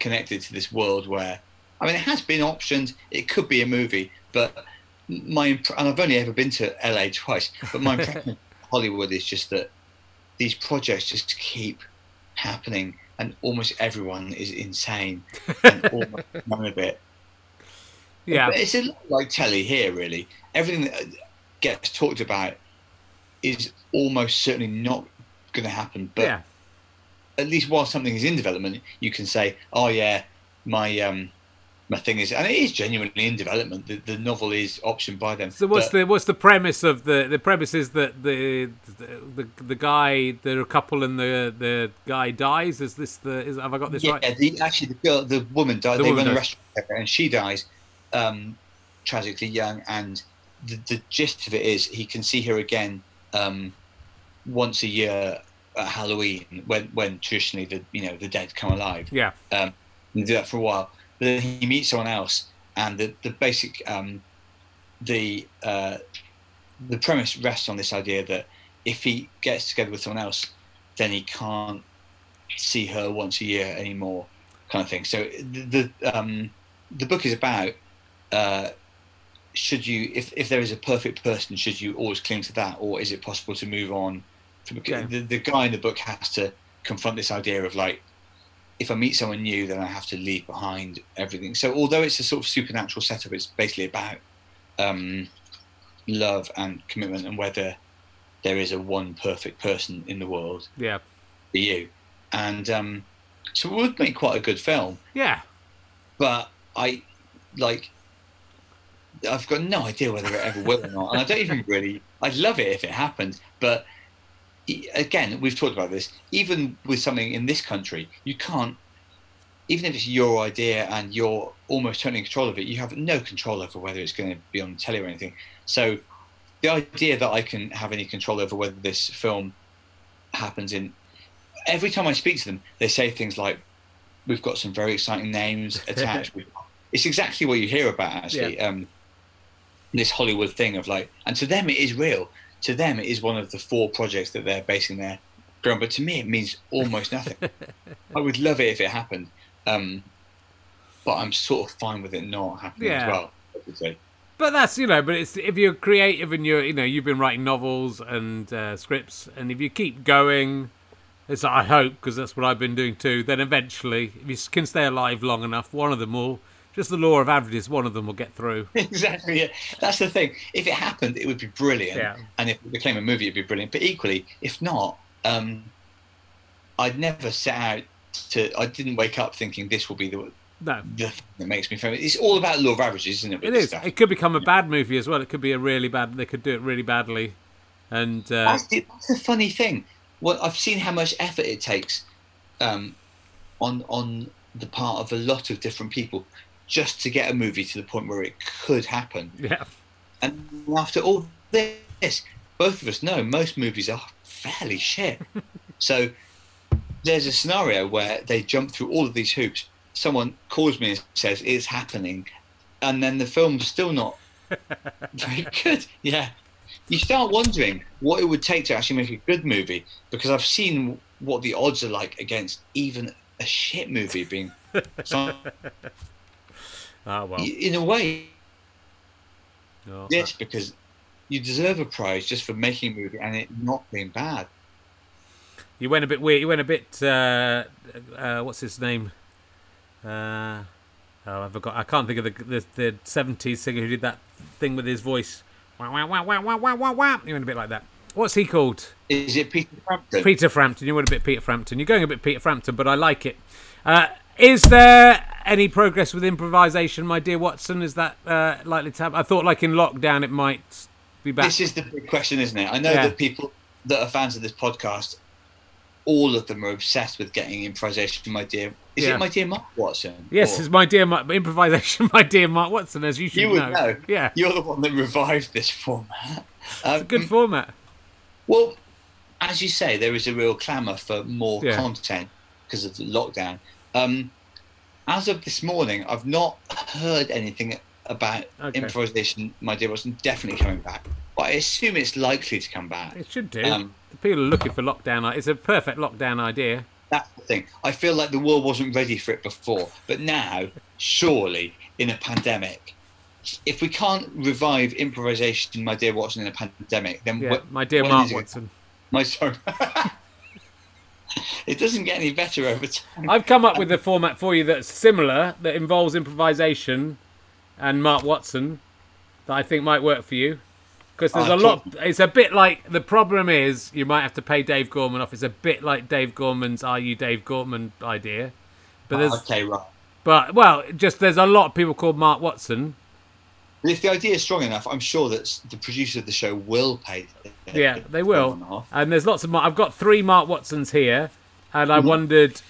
connected to this world where, I mean, it has been optioned. It could be a movie, but my imp- and I've only ever been to LA twice, but my impression of Hollywood is just that these projects just keep happening, and almost everyone is insane and almost none of it Yeah. but it's a lot like telly here, really. Everything that gets talked about is almost certainly not going to happen. But yeah. At least while something is in development, you can say, "Oh yeah, my um, my thing is," and it is genuinely in development. The, the novel is optioned by them. So what's But the what's the premise of the the premise is that the the the, the guy the couple and the the guy dies. Is this the is have I got this yeah, right? the, actually, the girl, the woman died. The they woman run a restaurant and she dies um, tragically young. And the, the gist of it is, he can see her again um, once a year at Halloween, when when traditionally the you know the dead come alive. Yeah. Um, and do that for a while. But then he meets someone else, and the the basic um, the uh, the premise rests on this idea that if he gets together with someone else, then he can't see her once a year anymore, kind of thing. So the the, um, the book is about uh, should you if if there is a perfect person, should you always cling to that, or is it possible to move on? Yeah. the, the guy in the book has to confront this idea of like if I meet someone new, then I have to leave behind everything. So although it's a sort of supernatural setup, it's basically about um, love and commitment and whether there is a one perfect person in the world Yeah. for you. And um, so it would make quite a good film. Yeah. But I like I've got no idea whether it ever will or not, and I don't even really. I'd love it if it happened, but again, we've talked about this. Even with something in this country, you can't. Even if it's your idea and you're almost totally in control of it, you have no control over whether it's going to be on telly or anything. So, the idea that I can have any control over whether this film happens in every time I speak to them, they say things like, "We've got some very exciting names attached." it's exactly what you hear about actually. Um, this Hollywood thing of like, and to them it is real. To them, it is one of the four projects that they're basing their ground. But to me, it means almost nothing. I would love it if it happened, um, but I'm sort of fine with it not happening Yeah. as well. Say. But that's you know, but it's if you're creative and you're you know you've been writing novels and uh, scripts, and if you keep going, as I hope because that's what I've been doing too, then eventually, if you can stay alive long enough, one of them will. Just the law of averages, one of them will get through. exactly. Yeah. That's the thing. If it happened, it would be brilliant. Yeah. And if it became a movie, it'd be brilliant. But equally, if not, um, I'd never set out to. I didn't wake up thinking this will be the No, the thing that makes me famous. It's all about law of averages, isn't it? It. Stuff? It could become a bad movie as well. It could be a really bad. They could do it really badly, and uh, That's the, that's the funny thing. Well, I've seen how much effort it takes um, on on the part of a lot of different people just to get a movie to the point where it could happen. yeah, And after all this, both of us know most movies are fairly shit. so there's a scenario where they jump through all of these hoops. Someone calls me and says it's happening, and then the film's still not very good. Yeah. You start wondering what it would take to actually make a good movie because I've seen what the odds are like against even a shit movie being. Oh well. in a way, Oh, Yes, because you deserve a prize just for making a movie and it not being bad. You went a bit weird. You went a bit. Uh, uh, what's his name? Uh, oh, I forgot. I can't think of the the, the 70s singer who did that thing with his voice. Wah, wah, wah, wah, wah, wah, wah, wah. You went a bit like that. What's he called? Is it Peter Frampton? Peter Frampton. You went a bit Peter Frampton. You're going a bit Peter Frampton, but I like it. Is there any progress with improvisation, my dear Watson? Is that uh, likely to happen? I thought, like in lockdown, it might be back. This is the big question, isn't it? I know Yeah. that people that are fans of this podcast, all of them are obsessed with getting improvisation. My dear, is Yeah. it my dear Mark Watson? Yes, Or- it's my dear Mark, improvisation, my dear Mark Watson, as you should you would know. Yeah, You're the one that revived this format. It's Um, good format. Well, as you say, there is a real clamour for more Yeah. content because of the lockdown. Um, as of this morning, I've not heard anything about Okay. improvisation, my dear Watson, definitely coming back. But I assume it's likely to come back. It should do. Um, People are looking for lockdown. It's a perfect lockdown idea. That's the thing. I feel like the world wasn't ready for it before, but now, surely, in a pandemic, if we can't revive improvisation, my dear Watson, in a pandemic, then Yeah, what, my dear Mark Watson. My sorry. it doesn't get any better over time. I've come up with a format for you that's similar, that involves improvisation and Mark Watson, that I think might work for you. Because there's a lot. It's a bit like the problem is you might have to pay Dave Gorman off. It's a bit like Dave Gorman's "Are you Dave Gorman" idea, but ah, there's okay, right. but well, just there's a lot of people called Mark Watson. But if the idea is strong enough, I'm sure that the producer of the show will pay. Yeah, they will. And there's lots of. I've got three Mark Watsons here, and I wondered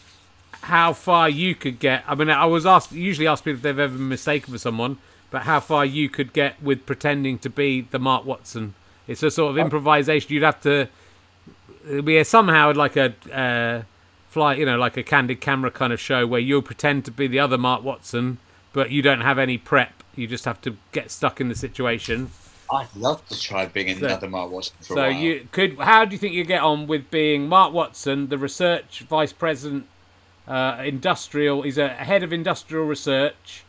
how far you could get. I mean, I was asked usually ask people if they've ever been mistaken for someone, but how far you could get with pretending to be the Mark Watson. It's a sort of improvisation. You'd have to it'd be a, somehow like a uh, fly, you know, like a candid camera kind of show where you'll pretend to be the other Mark Watson, but you don't have any prep. You just have to get stuck in the situation. I'd love to try being So- another Mark Watson for So a while. you could. How do you think you get on with being Mark Watson, the research vice president, uh, industrial? He's a head of industrial research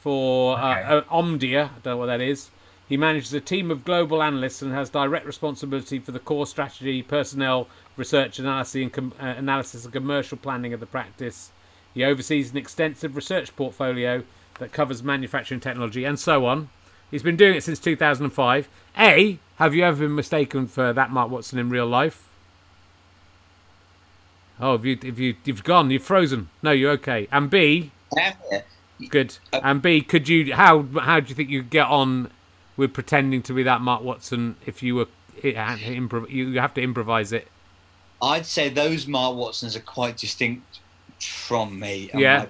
for uh, uh, Omdia. I don't know what that is. He manages a team of global analysts and has direct responsibility for the core strategy, personnel, research analysis, and com- uh, analysis and commercial planning of the practice. He oversees an extensive research portfolio that covers manufacturing technology and so on. He's been doing it since 2005. A, have you ever been mistaken for that Mark Watson in real life? Oh, have you, have you, you've gone, you've frozen. No, you're okay. And B, good. And B, could you, how, how do you think you get on with pretending to be that Mark Watson if you were, you have to improvise it? I'd say those Mark Watsons are quite distinct from me. Yeah.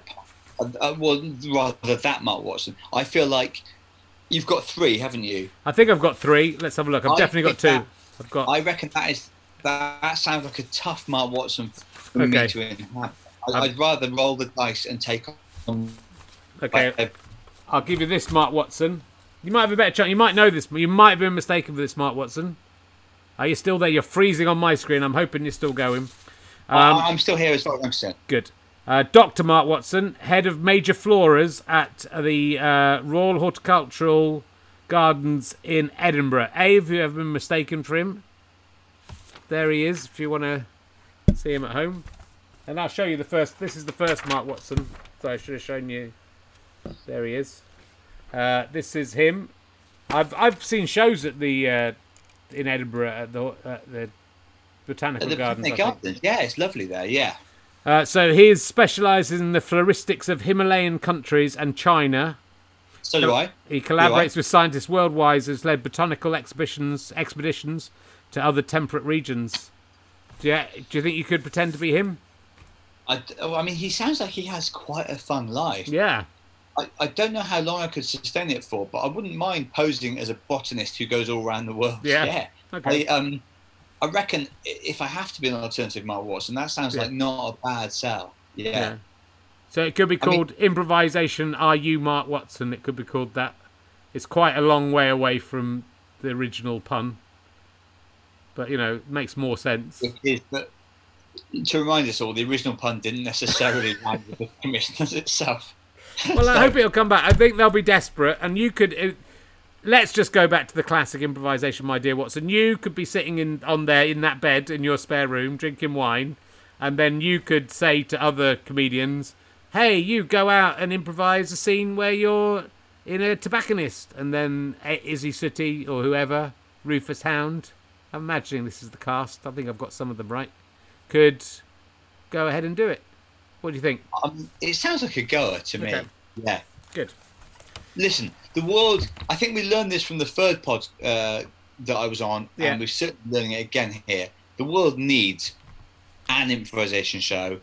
my uh, uh, well, rather that Mark Watson. I feel like you've got three, haven't you? I think I've got three. Let's have a look. I've I definitely got two. I've got. I reckon that is that, that sounds like a tough Mark Watson for Okay. me to inhabit. I, I'd rather roll the dice and take on. Okay, I'll give you this, Mark Watson. You might have a better chance. You might know this, but you might have been mistaken for this, Mark Watson. Are you still there? You're freezing on my screen. I'm hoping you're still going. Um, I'm still here as far as I'm concerned. good. Uh, Dr. Mark Watson, head of major floras at the uh, Royal Horticultural Gardens in Edinburgh. A, have you have been mistaken for him? There he is, if you want to see him at home. And I'll show you the first. This is the first Mark Watson. So I should have shown you. There he is. Uh, this is him. I've I've seen shows at the uh, in Edinburgh at the at the botanical The gardens. Botanic. Gardens. Yeah, it's lovely there. Yeah. Uh, so he is specialises in the floristics of Himalayan countries and China. So do I. He collaborates with scientists worldwide, has led botanical expeditions expeditions to other temperate regions. Do you, do you think you could pretend to be him? I, oh, I mean, he sounds like he has quite a fun life. Yeah. I, I don't know how long I could sustain it for, but I wouldn't mind posing as a botanist who goes all around the world. Yeah. Okay. I, um, I reckon if I have to be an alternative Mark Watson, that sounds Yeah. like not a bad sell. Yeah. Yeah. So it could be I mean- called improvisation. Are you Mark Watson? It could be called that. It's quite a long way away from the original pun, but you know, it makes more sense. It is, but to remind us all, the original pun didn't necessarily land with the commissioners itself. Well, I hope it'll come back. I think they'll be desperate, and you could. Uh, let's just go back to the classic improvisation, my dear Watson. You could be sitting in on there in that bed in your spare room, drinking wine, and then you could say to other comedians, "Hey, you go out and improvise a scene where you're in a tobacconist," and then uh, Isy Suttie or whoever, Rufus Hound. I'm imagining this is the cast. I think I've got some of them right. Could go ahead and do it. What do you think? Um, it sounds like a goer to me. Yeah. Good. Listen, the world. I think we learned this from the third pod uh, that I was on, Yeah. and we're certainly learning it again here. The world needs an improvisation show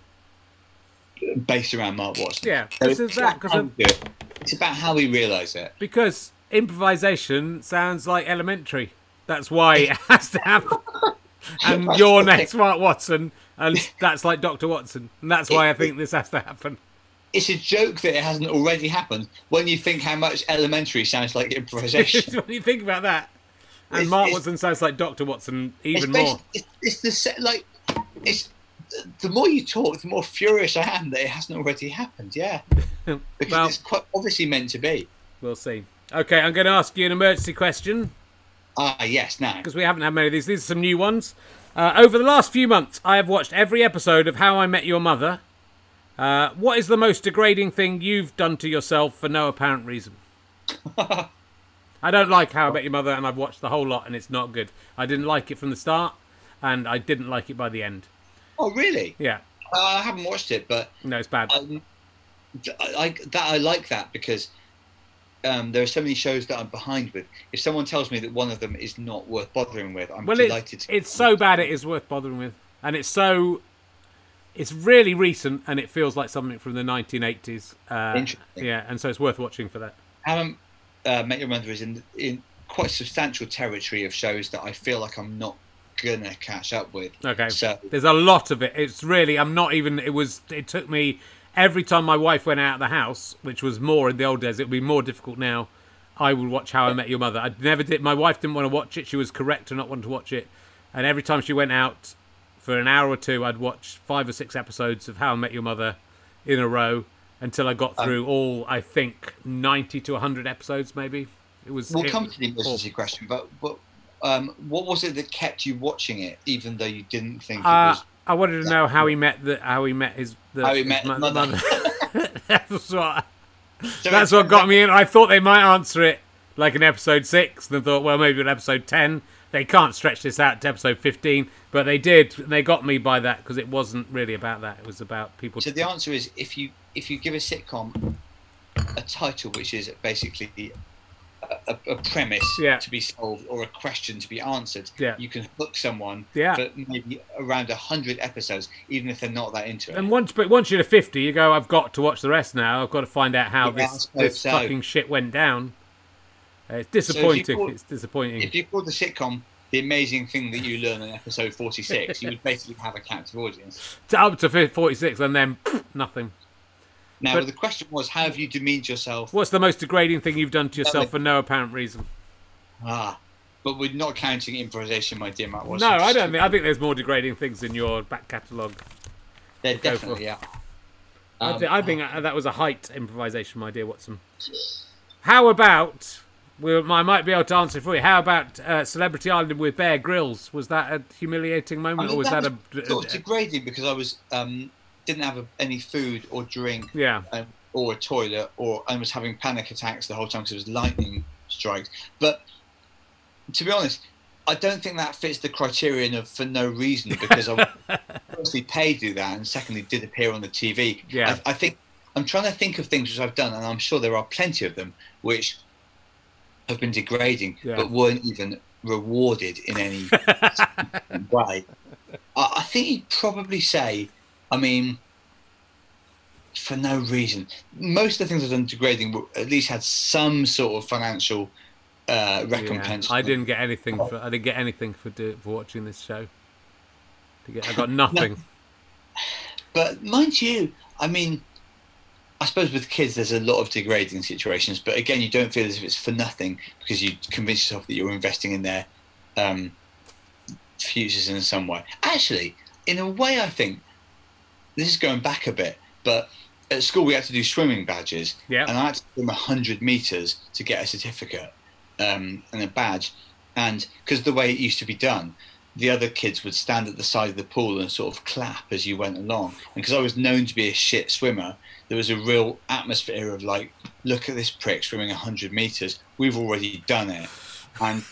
based around Mark Watson. Yeah, So this is it's that about because how we it. It's about how we realise it. because improvisation sounds like elementary. That's why it has to happen. And you're next, Mark Watson, and that's like Doctor Watson, and that's why I think this has to happen. It's a joke that it hasn't already happened when you think how much elementary sounds like improvisation. when you think about that, and It's- Mark it's- Watson sounds like Doctor Watson it's, even more. it's, it's the se- like it's the more you talk, the more furious I am that it hasn't already happened. Yeah, because Well- it's quite obviously meant to be. We'll see. Okay, I'm going to ask you an emergency question Ah, yes. Now, because we haven't had many of these. These are some new ones. Uh, over the last few months, I have watched every episode of How I Met Your Mother. Uh, what is the most degrading thing you've done to yourself for no apparent reason? I don't like How I Met Your Mother, and I've watched the whole lot, and it's not good. I didn't like it from the start, and I didn't like it by the end. oh really? Yeah, Uh, I haven't watched it, but no, it's bad. um, I, I that I like that because um, there are so many shows that I'm behind with. If someone tells me that one of them is not worth bothering with, I'm Well, delighted. to it's so bad it is worth bothering with, and it's so. It's really recent, and it feels like something from the 1980s. Uh, Interesting. yeah, and so it's worth watching for that. How uh, Met Your Mother is in in quite substantial territory of shows that I feel like I'm not gonna catch up with. Okay. So There's a lot of it. It's really. I'm not even. It was. It took me every time my wife went out of the house, which was more in the old days. It would be more difficult now. I would watch How I Met Your Mother. I never did. My wife didn't want to watch it. She was correct to not want to watch it. And every time she went out for an hour or two, I'd watch five or six episodes of How I Met Your Mother in a row until I got through all. I think ninety to hundred episodes, maybe. It was. we'll it- come to the emergency question, but but um, what was it that kept you watching it, even though you didn't think it Uh, was? I wanted to know how he met the how he met his the, How he met mo- his mother. that's what So that's what got me in. I thought they might answer it like in episode six, and thought, well, maybe in episode ten. They can't stretch this out to episode fifteen, but they did. They got me by that because it wasn't really about that. It was about people. So the answer is if you if you give a sitcom a title which is basically a, a, premise Yeah. to be solved or a question to be answered, Yeah. you can hook someone Yeah. for maybe around a hundred episodes, even if they're not that into it. and once, but once you're to fifty, you go. I've got to watch the rest now. I've got to find out how Yeah, this this so. fucking shit went down. Uh, it's disappointing. call- it's disappointing. if you called the sitcom the amazing thing that you learn in episode 46, you would basically have a captive audience. up to 46 and then nothing. Now, But- the question was, how have you demeaned yourself? What's the most degrading thing you've done to yourself for no apparent reason? Ah, but we're not counting improvisation, my dear Matt. No, I don't think. I think there's more degrading things in your back catalogue. There definitely. I, Um, I think uh, that was a height improvisation, my dear Watson. How about? Well, I might be able to answer for you. How about uh, Celebrity Island with Bear Grylls? Was that a humiliating I moment, mean, or was that, was a? sort of degrading because I was um, didn't have any food or drink yeah, um, or a toilet, or I was having panic attacks the whole time because it was lightning strikes. But to be honest, I don't think that fits the criterion of for no reason because I firstly paid to do that, and secondly did appear on the TV. Yeah. I, I think I'm trying to think of things which I've done, and I'm sure there are plenty of them which have been degrading, Yeah. but weren't even rewarded in any way. I, I think you'd probably say, I mean, for no reason. Most of the things I've done degrading were, at least had some sort of financial uh, yeah. recompense. I didn't get anything for. I didn't get anything for do, for watching this show. I got nothing. But mind you, I mean, I suppose with kids there's a lot of degrading situations, but again, you don't feel as if it's for nothing because you convince yourself that you're investing in their um, futures in some way. Actually, in a way, I think this is going back a bit, but at school we had to do swimming badges, Yeah. and I had to swim 100 meters to get a certificate um, and a badge, and because the way it used to be done, the other kids would stand at the side of the pool and sort of clap as you went along. And because I was known to be a shit swimmer, there was a real atmosphere of like, look at this prick swimming 100 meters. We've already done it. And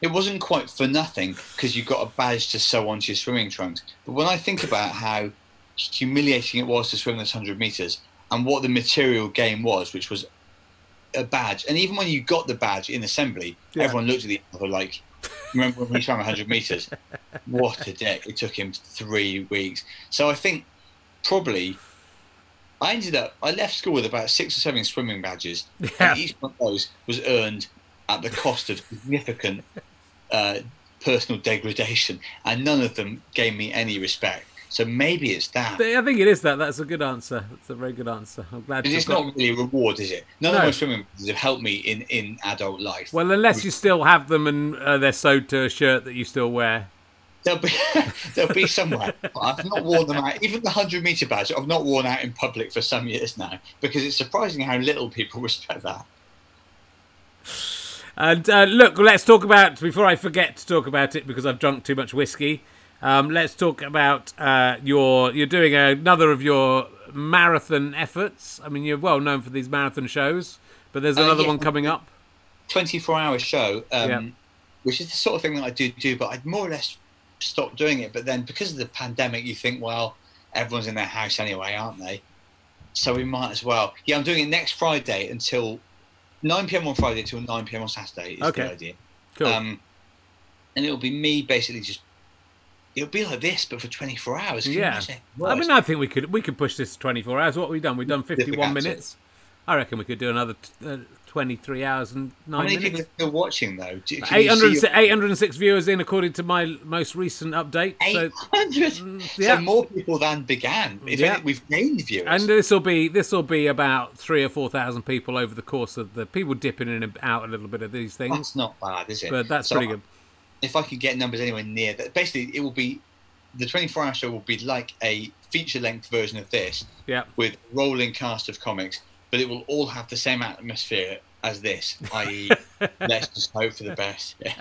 it wasn't quite for nothing because you got a badge to sew onto your swimming trunks. But when I think about how humiliating it was to swim this 100 meters and what the material game was, which was a badge, and even when you got the badge in assembly, Yeah. everyone looked at each other like, remember when he swam 100 meters? What a dick. It took him three weeks. So I think probably I ended up, I left school with about six or seven swimming badges. Yeah. And each one of those was earned at the cost of significant uh, personal degradation, and none of them gave me any respect. So maybe it's that. I think it is that. That's a good answer. That's a very good answer. I'm glad. It's got... not really a reward, is it? None No. of my swimming lessons have helped me in, in adult life. Well, unless you still have them and uh, they're sewed to a shirt that you still wear. They'll be they'll be somewhere. I've not worn them out. Even the hundred meter badge, I've not worn out in public for some years now because it's surprising how little people respect that. And uh, look, let's talk about before I forget to talk about it because I've drunk too much whiskey. Um, let's talk about uh, your. You're doing another of your marathon efforts. I mean, you're well known for these marathon shows, but there's Uh, another yeah. one coming up. Twenty four hour show, um, Yeah. which is the sort of thing that I do do, but I'd more or less stopped doing it. But then because of the pandemic, you think, well, everyone's in their house anyway, aren't they? So we might as well. Yeah, I'm doing it next Friday until nine pm on Friday till nine pm on Saturday. Is Okay. the idea. Cool. Um, and it'll be me basically just. It'll be like this, but for 24 hours. Can yeah. I mean, I think we could we could push this 24 hours. What have we done? We've done 51 minutes. I reckon we could do another t- uh, 23 hours and How nine many minutes. people are still watching though? Do, can you 806, viewers in, according to my most recent update. So, 800? Mm, yeah. So more people than began. If Yeah. we've gained viewers. and this will be this will be about three or four thousand people over the course of the people dipping in and out a little bit of these things. that's not bad, is it? But that's So pretty good. If I could get numbers anywhere near that, basically it will be the 24 hour show will be like a feature length version of this Yeah. with rolling cast of comics, but it will all have the same atmosphere as this, i.e., let's just hope for the best. Yeah.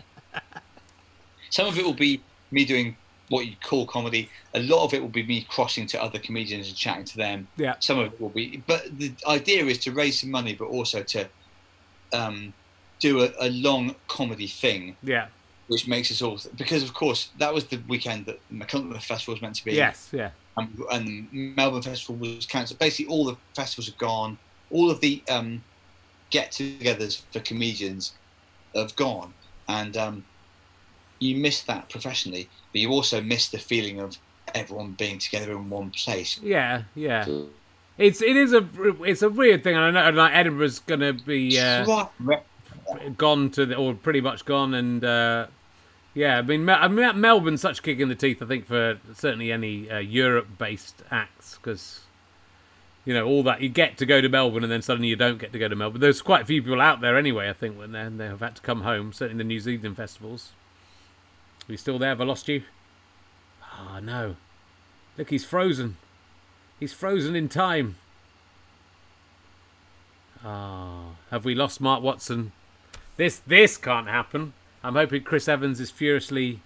Some of it will be me doing what you call comedy. A lot of it will be me crossing to other comedians and chatting to them. Yeah. Some of it will be, but the idea is to raise some money, but also to um, do a, a long comedy thing, Yeah. Which makes us all because, of course, that was the weekend that Machynlleth Festival was meant to be. Yes. Yeah. um, and Melbourne Festival was cancelled. Basically, all the festivals have gone. All of the um, get-togethers for comedians have gone, and um, you miss that professionally, but you also miss the feeling of everyone being together in one place. Yeah. Yeah. It's it is a it's a weird thing, and I know like Edinburgh's gonna be uh, gone to the, or pretty much gone, and uh, yeah, I mean, I mean Melbourne's such a kick in the teeth, I think, for certainly any uh, Europe-based acts, because you know all that you get to go to Melbourne, and then suddenly you don't get to go to Melbourne. There's quite a few people out there anyway, I think, when they have had to come home. Certainly the New Zealand festivals. Are you still there? Have I lost you? Ah, no. Look, he's frozen. He's frozen in time. Ah, have we lost Mark Watson? This this can't happen. I'm hoping Chris Evans is furiously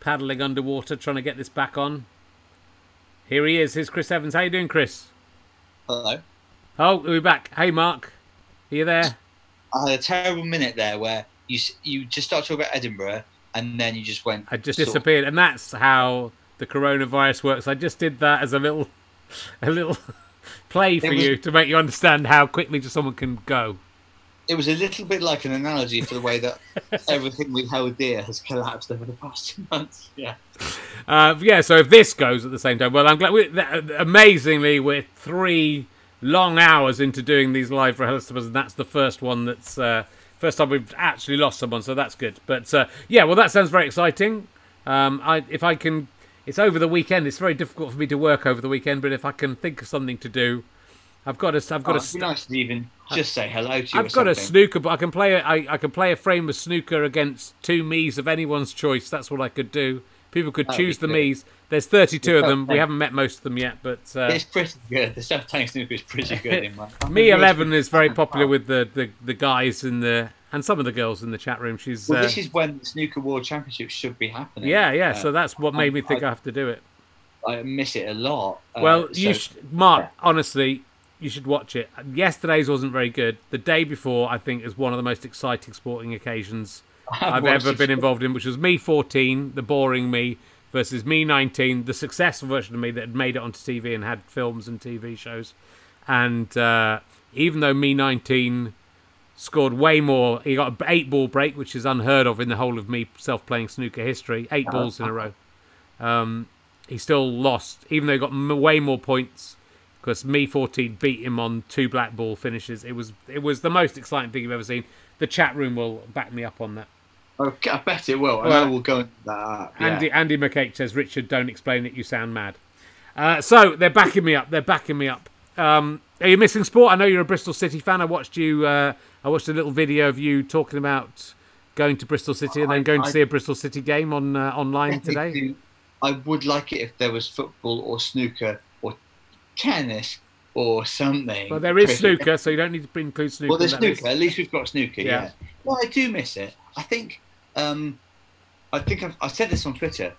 paddling underwater trying to get this back on. Here he is. Here's Chris Evans. How you doing, Chris? Hello. Oh, we're back. Hey, Mark. Are you there? I had a terrible minute there where you you just started talking about Edinburgh, and then you just went. I just sort of- disappeared, and that's how the coronavirus works. I just did that as a little, a little play for was- you to make you understand how quickly just someone can go. It was a little bit like an analogy for the way that everything we held dear has collapsed over the past two months. Yeah. Uh, yeah, so if this goes at the same time, well, I'm glad. We, amazingly, we're three long hours into doing these live rehearsals, and that's the first one that's uh, first time we've actually lost someone, so that's good. But uh, yeah, well, that sounds very exciting. Um, I, if I can, it's over the weekend. It's very difficult for me to work over the weekend, but if I can think of something to do, I've got to. I've got Oh, it'd be nice even just say hello to you. I've got a snooker, but I can play. A, I, I can play a frame of snooker against two Mii's of anyone's choice. That's what I could do. People could That'd choose the. Mii's. There's 32 of Yeah, them. We haven't met most of them yet, but uh, It's pretty good. The self tank snooker is pretty good. In my Me 11 is very popular with the, the, the guys in the and some of the girls in the chat room. She's Well, uh, this is when the snooker world championships should be happening. yeah, yeah. Uh, So that's what made me think I, I- have to do it. I miss it a lot. Uh, Well, you, so- sh- Mark, honestly, you should watch it. Yesterday's wasn't very good. The day before, I think, is one of the most exciting sporting occasions I've watched ever been involved in, which was me 14, the boring me, versus me 19, the successful version of me that had made it onto TV and had films and TV shows. And uh, even though me 19 scored way more, he got an eight ball break, which is unheard of in the whole of me self playing snooker history. Eight balls in a row. Um, he still lost, even though he got m- way more points because me 14 beat him on two black ball finishes. It was it was the most exciting thing you've ever seen. The chat room will back me up on that. Okay, I bet it will. Well- I will go into that. Yeah. Andy Andy McCake says, Richard, don't explain it. You sound mad. Uh, so they're backing me up. They're backing me up. Um, are you missing sport? I know you're a Bristol City fan. I watched you. Uh, I watched a little video of you talking about going to Bristol City and then going to see a Bristol City game on uh, online today. I would like it if there was football or snooker tennis or something. Well, there is Cricket. snooker, so you don't need to include snooker. Well, there's that list. snooker. At least we've got snooker. Yeah. Yeah. Well, I do miss it. I think. Um, I think I've, I said this on Twitter.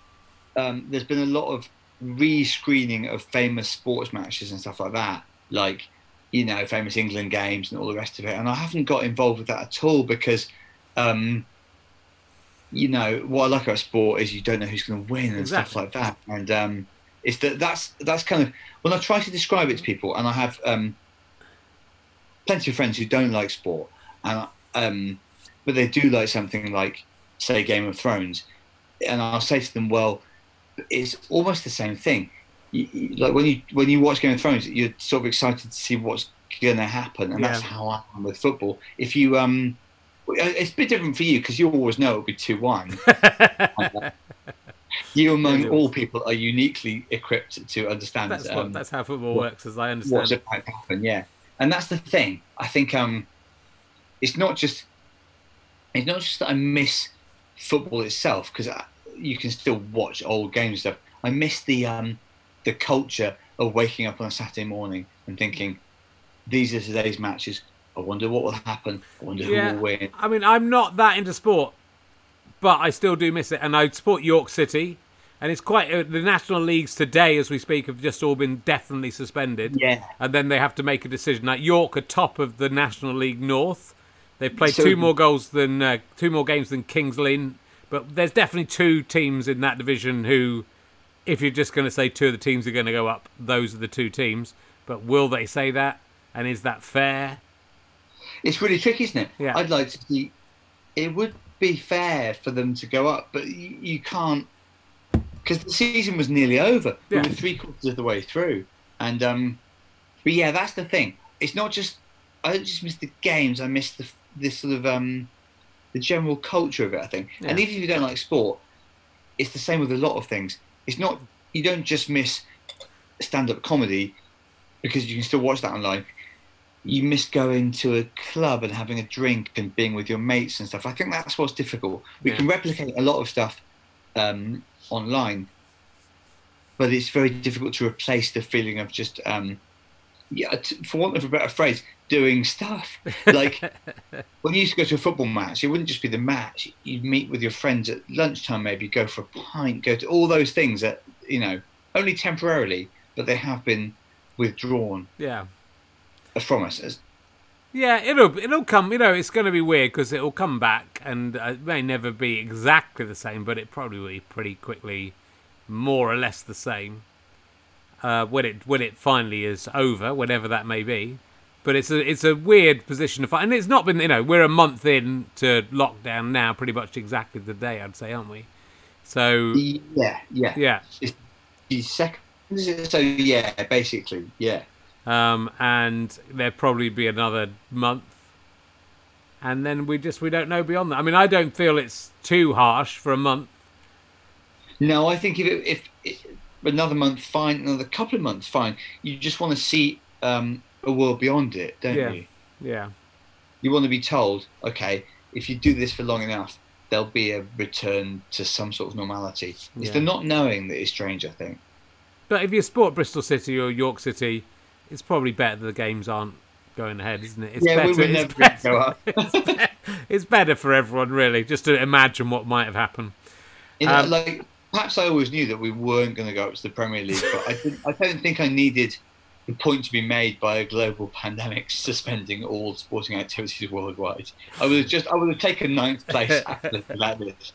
Um, there's been a lot of re-screening of famous sports matches and stuff like that, like you know, famous England games and all the rest of it. And I haven't got involved with that at all because, um, you know, what I like about sport is you don't know who's going to win and Exactly. stuff like that. And it's that that's that's kind of when I try to describe it to people, and I have um, plenty of friends who don't like sport, and um, but they do like something like, say, Game of Thrones, and I'll say to them, well, it's almost the same thing. You, you- like when you when you watch Game of Thrones, you're sort of excited to see what's going to happen, and that's how I am with football. If you um, it's a bit different for you because you always know it'll be two one. you among Yeah, all people are uniquely equipped to understand that's, um, what, that's how football what- works, as I what's understand. about to happen. Yeah, and that's the thing. I think um, it's not just it's not just that I miss football itself because you can still watch old games and stuff. I miss the um, the culture of waking up on a Saturday morning and thinking these are today's matches. I wonder what will happen. I wonder who will win. I mean, I'm not that into sport, but I still do miss it, and I support York City. And it's quite uh, the national leagues today, as we speak, have just all been definitely suspended. Yeah. and then they have to make a decision. Like York are top of the National League North. They've played So- two more goals than uh, two more games than Kings Lynn, but there's definitely two teams in that division who, if you're just going to say two of the teams are going to go up, those are the two teams. But will they say that? And is that fair? It's really tricky, isn't it? Yeah. I'd like to see. It would be fair for them to go up, but you, you can't because the season was nearly over. Yeah. We were three quarters of the way through, and um, but yeah, that's the thing. It's not just I don't just miss the games. I miss the this sort of um, the general culture of it. I think, and even if you don't like sport, it's the same with a lot of things. It's not you don't just miss stand-up comedy because you can still watch that online you miss going to a club and having a drink and being with your mates and stuff. I think that's what's difficult. We Yeah. can replicate a lot of stuff um, online, but it's very difficult to replace the feeling of just, um, yeah, t- for want of a better phrase, doing stuff. Like when you used to go to a football match, it wouldn't just be the match. You'd meet with your friends at lunchtime, maybe go for a pint, go to all those things that you know only temporarily, but they have been withdrawn Yeah. from us. As, Yeah, it'll it'll come. You know, it's going to be weird because it'll come back, and uh, it may never be exactly the same, but it probably will be pretty quickly, more or less the same. Uh, when it when it finally is over, whatever that may be. But it's a it's a weird position to find, and it's not been. You know, we're a month in to lockdown now, pretty much exactly the day, I'd say, aren't we? So Yeah, yeah. yeah, The second, so yeah, basically, yeah. Um, and there'll probably be another month, and then we just we don't know beyond that. I mean, I don't feel it's too harsh for a month. No, I think if it, if, if another month, fine. Another couple of months, fine. You just want to see um, a world beyond it, don't Yeah. you? Yeah, You want to be told, okay, if you do this for long enough, there'll be a return to some sort of normality. It's Yeah. the not knowing that is strange, I think. but if you support Bristol City or York City, it's probably better that the games aren't going ahead, isn't it? It's yeah, better. we would never better. go up. it's, be- it's better for everyone, really, just to imagine what might have happened. You know, Um, like perhaps I always knew that we weren't going to go up to the Premier League, but I, didn't, I don't think I needed the point to be made by a global pandemic suspending all sporting activities worldwide. I would have just I would have taken ninth place after that.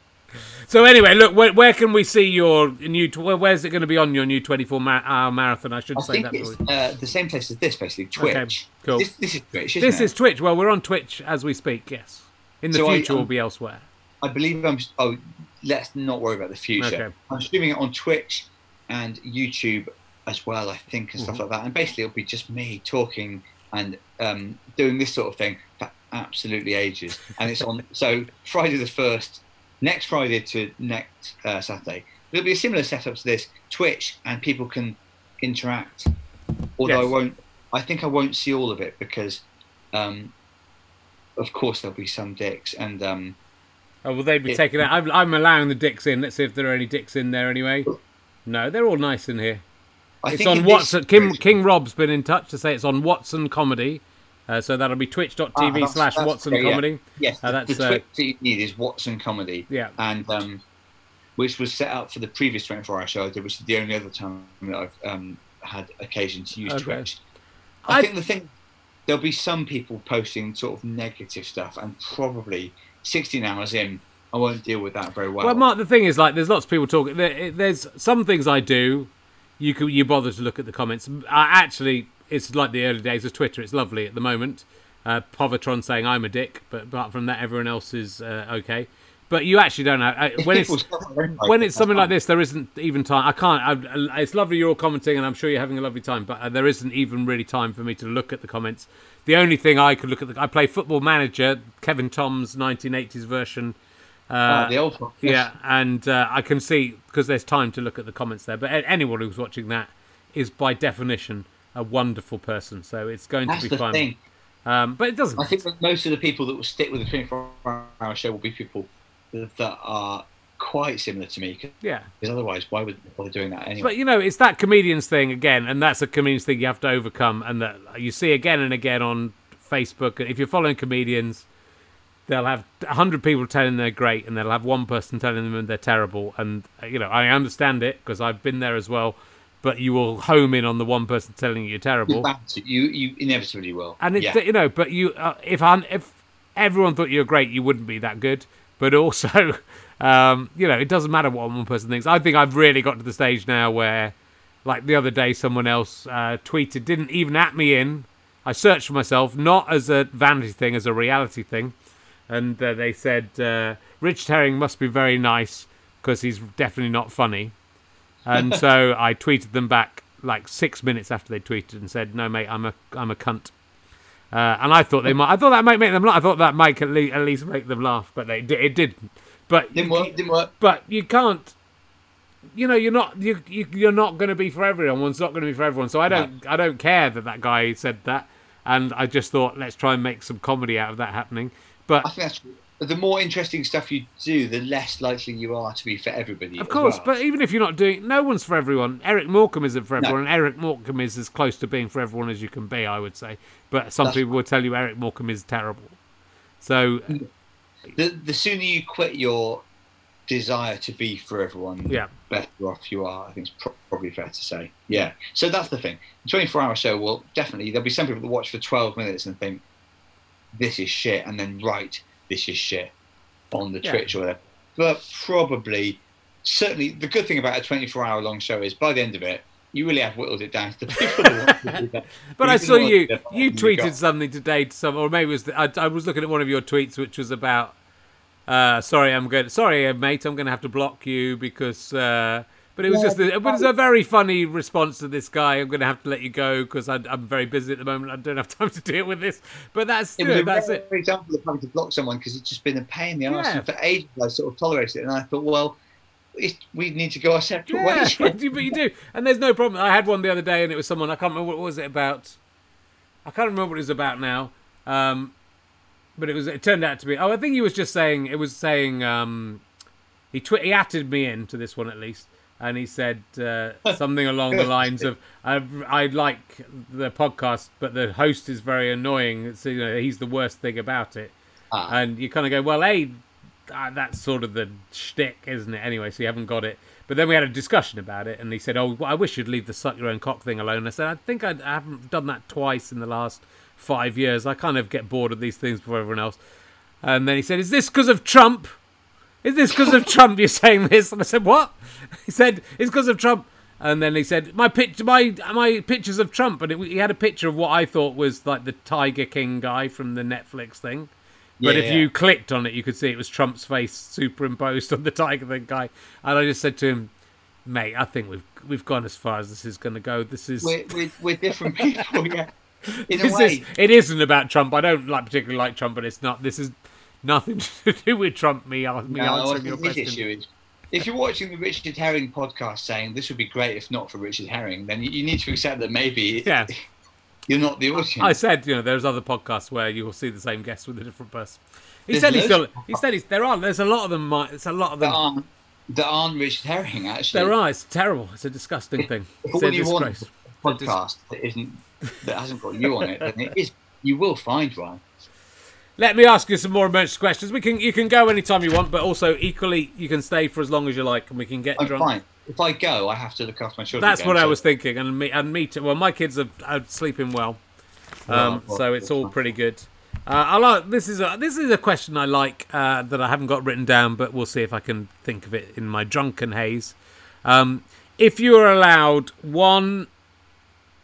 So anyway, look, where, where can we see your new? where's it going to be on your new 24-hour marathon? I should I say think that. it's uh, the same place as this, basically Twitch. cool. This, this is Twitch. This it? is Twitch. Well, we're on Twitch as we speak. Yes. In the So I- future, we'll um, be elsewhere. I believe I'm. Oh, let's not worry about the future. Okay. I'm streaming it on Twitch and YouTube as well, I think, and stuff Mm-hmm. like that. And basically, it'll be just me talking and um, doing this sort of thing for absolutely ages. And it's on. so Friday the first, next Friday to next uh, Saturday. It'll be a similar setup to this Twitch, and people can interact. Although Yes. I won't, I think I won't see all of it because, um, of course, there'll be some dicks, and um, Oh, well, they'd be It- taking out. I'm, I'm allowing the dicks in. Let's see if there are any dicks in there anyway. No, they're all nice in here. I It's on Watson. Kim, King Rob's been in touch to say it's on Watson Comedy. Uh, so that'll be Ah, twitch.tv that's- slash Watson okay, yeah. Comedy. Yes, Uh, that's, the uh, twit that you need is Watson Comedy. Yeah. and um, which was set up for the previous 24 hour show I did, which is the only other time that I've um, had occasion to use Okay. Twitch. I, I- think the thing there'll be some people posting sort of negative stuff, and probably 16 hours in, I won't deal with that very well. Well, Mark, the thing is, like, there's lots of people talking. There, there's some things I do. You can you bother to look at the comments. I actually, it's like the early days of Twitter. It's lovely at the moment. Uh, Povatron saying I'm a dick, but apart from that, everyone else is uh, okay. But you actually don't know uh, when it's people stuff like that, when it's something like this. There isn't even time. I can't. I, it's lovely you're all commenting, and I'm sure you're having a lovely time. But uh, there isn't even really time for me to look at the comments. The only thing I could look at, the, I play Football Manager, Kevin Toms 1980s version. Uh, Ah, the old one. yeah, and uh, I can see because there's time to look at the comments there. But anyone who's watching that is by definition a wonderful person, so it's going That's to be fun. Um, but it doesn't. I think that most of the people that will stick with the 24 hour show will be people that are quite similar to me. yeah. Because otherwise, why would they bother doing that anyway? But you know, it's that comedians thing again, and that's a comedians thing you have to overcome, and that you see again and again on Facebook. If you're following comedians, they'll have a hundred people telling they're great, and they'll have one person telling them they're terrible. And you know, I understand it because I've been there as well. But you will home in on the one person telling you you're terrible. You're bound to- you you inevitably will. And it's yeah. you know, but you uh, if un, if everyone thought you were great, you wouldn't be that good. But also, um, you know, it doesn't matter what one person thinks. I think I've really got to the stage now where, like the other day, someone else uh, tweeted, didn't even at me in. I searched for myself, not as a vanity thing, as a reality thing, and uh, they said uh, Rich Herring must be very nice because he's definitely not funny. And so I tweeted them back like six minutes after they tweeted and said, "No, mate, I'm a I'm a cunt." Uh, and I thought they might. I thought that might make them laugh. I thought that might at least, at least make them laugh, but they it didn't. But didn't work. Didn't work. but you can't. You know, you're not you, you you're not going to be for everyone. One's not going to be for everyone. So I don't I don't care that that guy said that. And I just thought let's try and make some comedy out of that happening. But I think that's the more interesting stuff you do, the less likely you are to be for everybody. Of course, well. but even if you're not doing, no one's for everyone. Eric Morecambe isn't for everyone, and Eric Morecambe is as close to being for everyone as you can be, I would say. But some That's- people will tell you Eric Morecambe is terrible. So mm. the the sooner you quit your desire to be for everyone, yeah, the better off you are. I think it's pro- probably fair to say. Yeah. So that's the thing. The 24 hour show will definitely, there'll be some people that watch for 12 minutes and think, this is shit, and then write, this is shit on the Yeah. Twitch or whatever. But probably, certainly, the good thing about a 24 hour long show is by the end of it, you really have whittled it down to the people that want to do that. But You I saw you you tweeted something today to some, or maybe it was. The, I, I was looking at one of your tweets, which was about. Uh, sorry, I'm going. Sorry, mate, I'm going to have to block you because. Uh, but it was Yeah, just. A, it was a very funny response to this guy. I'm going to have to let you go because I'm very busy at the moment. I don't have time to deal with this. But that's It you was a that's rare it. example of having to block someone because it's just been a pain in the arse. Yeah. And for ages, I sort of tolerated it, and I thought, well, it, we need to go our separate Yeah, ways. but you, but you do, and there's no problem. I had one the other day, and it was someone I can't remember what was it about. I can't remember what it was about now. Um, but it was. It turned out to be. Oh, I think he was just saying. It was saying. Um, he twi- he atted me in to this one at least, and he said uh, something along the lines of, I, "I like the podcast, but the host is very annoying. So, you know, he's the worst thing about it." Ah. And you kind of go, "Well, hey, uh, that's sort of the shtick, isn't it? Anyway, so you haven't got it. But then we had a discussion about it, and he said, "Oh, well, I wish you'd leave the suck your own cock thing alone." I said, "I think I'd, I haven't done that twice in the last five years. I kind of get bored of these things before everyone else." And then he said, "Is this because of Trump? Is this because of Trump? You're saying this?" And I said, "What?" He said, "It's because of Trump." And then he said, "My pitch, my my pictures of Trump." And it, he had a picture of what I thought was like the Tiger King guy from the Netflix thing. But Yeah, if yeah. you clicked on it, you could see it was Trump's face superimposed on the Tiger Thing guy. And I just said to him, "Mate, I think we've we've gone as far as this is going to go. This is we're, we're, we're different people, yeah. In a this way, is it isn't about Trump. I don't like particularly like Trump, but it's not. This is nothing to do with Trump. Me, uh, me no, answering your question. issue is if you're watching the Richard Herring podcast saying this would be great if not for Richard Herring, then you, you need to accept that maybe Yeah. you're not the audience. I said, you know, there's other podcasts where you will see the same guest with a different person. He There's said he's still. He said he's, there are. There's a lot of them. It's a lot of that them. aren't that aren't Richard Herring actually. There are. It's terrible. It's a disgusting thing. It's a disgrace. podcast that isn't that hasn't got you on it, then it is. You will find one. Let me ask you some more emergency questions. We can you can go anytime you want, but also equally you can stay for as long as you like, and we can get I'm drunk. fine. If I go, I have to look after my children. That's again, what I was thinking, and me and me too. Well, my kids are, are sleeping well, um, Well, so it's all pretty good. Uh, I like this is a this is a question I like uh, that I haven't got written down, but we'll see if I can think of it in my drunken haze. Um, if you are allowed one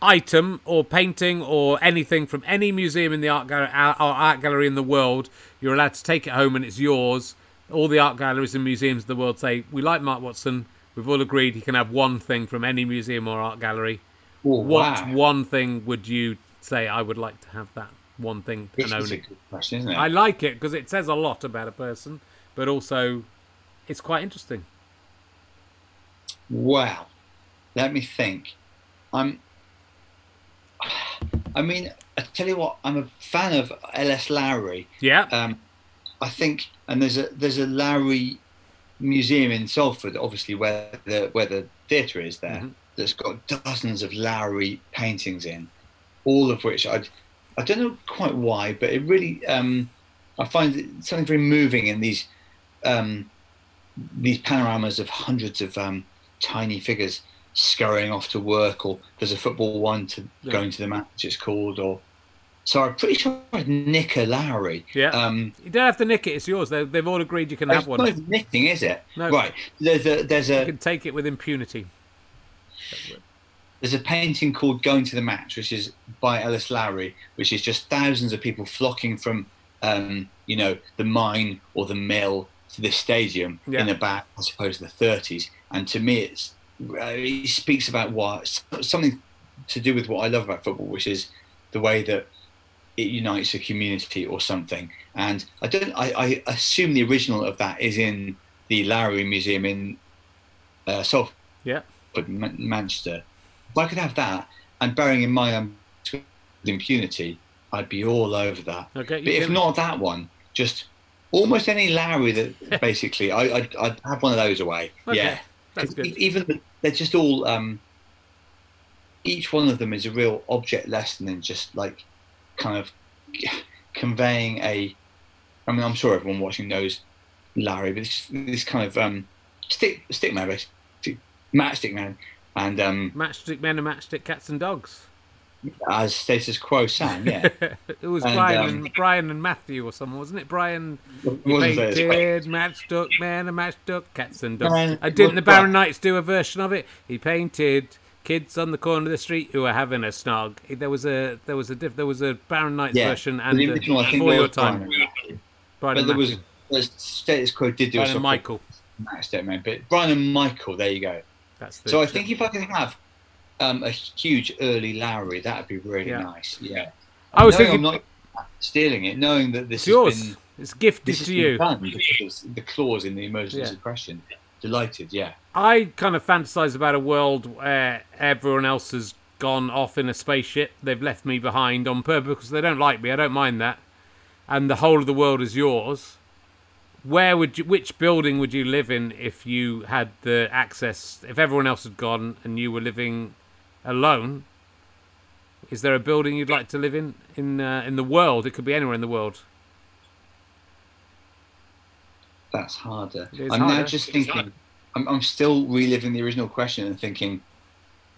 item or painting or anything from any museum in the art, gal- art uh, art gallery in the world, you're allowed to take it home and it's yours. All the art galleries and museums of the world say we like Mark Watson. We've all agreed he can have one thing from any museum or art gallery. Oh, What wow. one thing would you say I would like to have that one thing and own a it? good question, isn't it? I like it because it says a lot about a person, but also it's quite interesting. Wow. Let me think. I'm. I mean, I tell you what. I'm a fan of L.S. Lowry. Yeah, Um, I think, and there's a there's a Lowry museum in Salford, obviously where the where the theatre is there, Mhm. that's got dozens of Lowry paintings in, all of which I I don't know quite why, but it really um, I find something very moving in these um, these panoramas of hundreds of um, tiny figures scurrying off to work, or there's a football one to Yeah. going to the match. It's called, or so I'm pretty sure I'd nick a Lowry. yeah. Um, you don't have to nick it; it's yours. They, they've all agreed you can have one. It's not nicking, is it? No. Right. There's a there's a. You can take it with impunity. there's a painting called Going to the Match, which is by L.S. Lowry, which is just thousands of people flocking from um, you know the mine or the mill to this stadium Yeah. in about I suppose the 30s. And to me, it's uh, he speaks about what something to do with what I love about football, which is the way that it unites a community or something. And I don't. I, I assume the original of that is in the Lowry Museum in uh, Salford, Yeah, Man- Manchester. If I could have that, and bearing in mind I'm with impunity, I'd be all over that. okay. But if can- not that one, just almost any Lowry that basically, I, I'd, I'd have one of those away. Okay, Yeah, that's 'Cause good. Even the- they're just all. Um, each one of them is a real object lesson in just like kind of conveying a. I mean, I'm sure everyone watching knows Lowry, but this, this kind of um, stick stick man, basically, matchstick man, and um, Matchstick men and matchstick cats and dogs. As status quo sang, yeah. it was And, Brian um, and Brian and Matthew or someone, wasn't it? Brian It wasn't status painted matchstick man and matchstick cats and dogs. Man, I didn't the Barron Knights do a version of it? He painted kids on the corner of the street who were having a snog. There was a there was a diff, there was a Barron Knights Yeah, version and the original, I think, for your time. Brian. But and there was, Matthew. there's status quo did do Brian a and Michael. matchstick man, but Brian and Michael, there you go. That's the, So I think if I could have um, a huge early Lowry, that'd be really Yeah. nice. Yeah. I was thinking I'm not stealing it, knowing that this is yours. been it's gifted to you. the clause in the emergency Yeah. question. Delighted, yeah. I kind of fantasize about a world where everyone else has gone off in a spaceship. They've left me behind on purpose because they don't like me. I don't mind that. And the whole of the world is yours. Where would you? Which building would you live in if you had the access? If everyone else had gone and you were living alone, is there a building you'd like to live in in uh, in the world? It could be anywhere in the world. That's harder. I'm now just thinking. I'm, I'm still reliving the original question and thinking,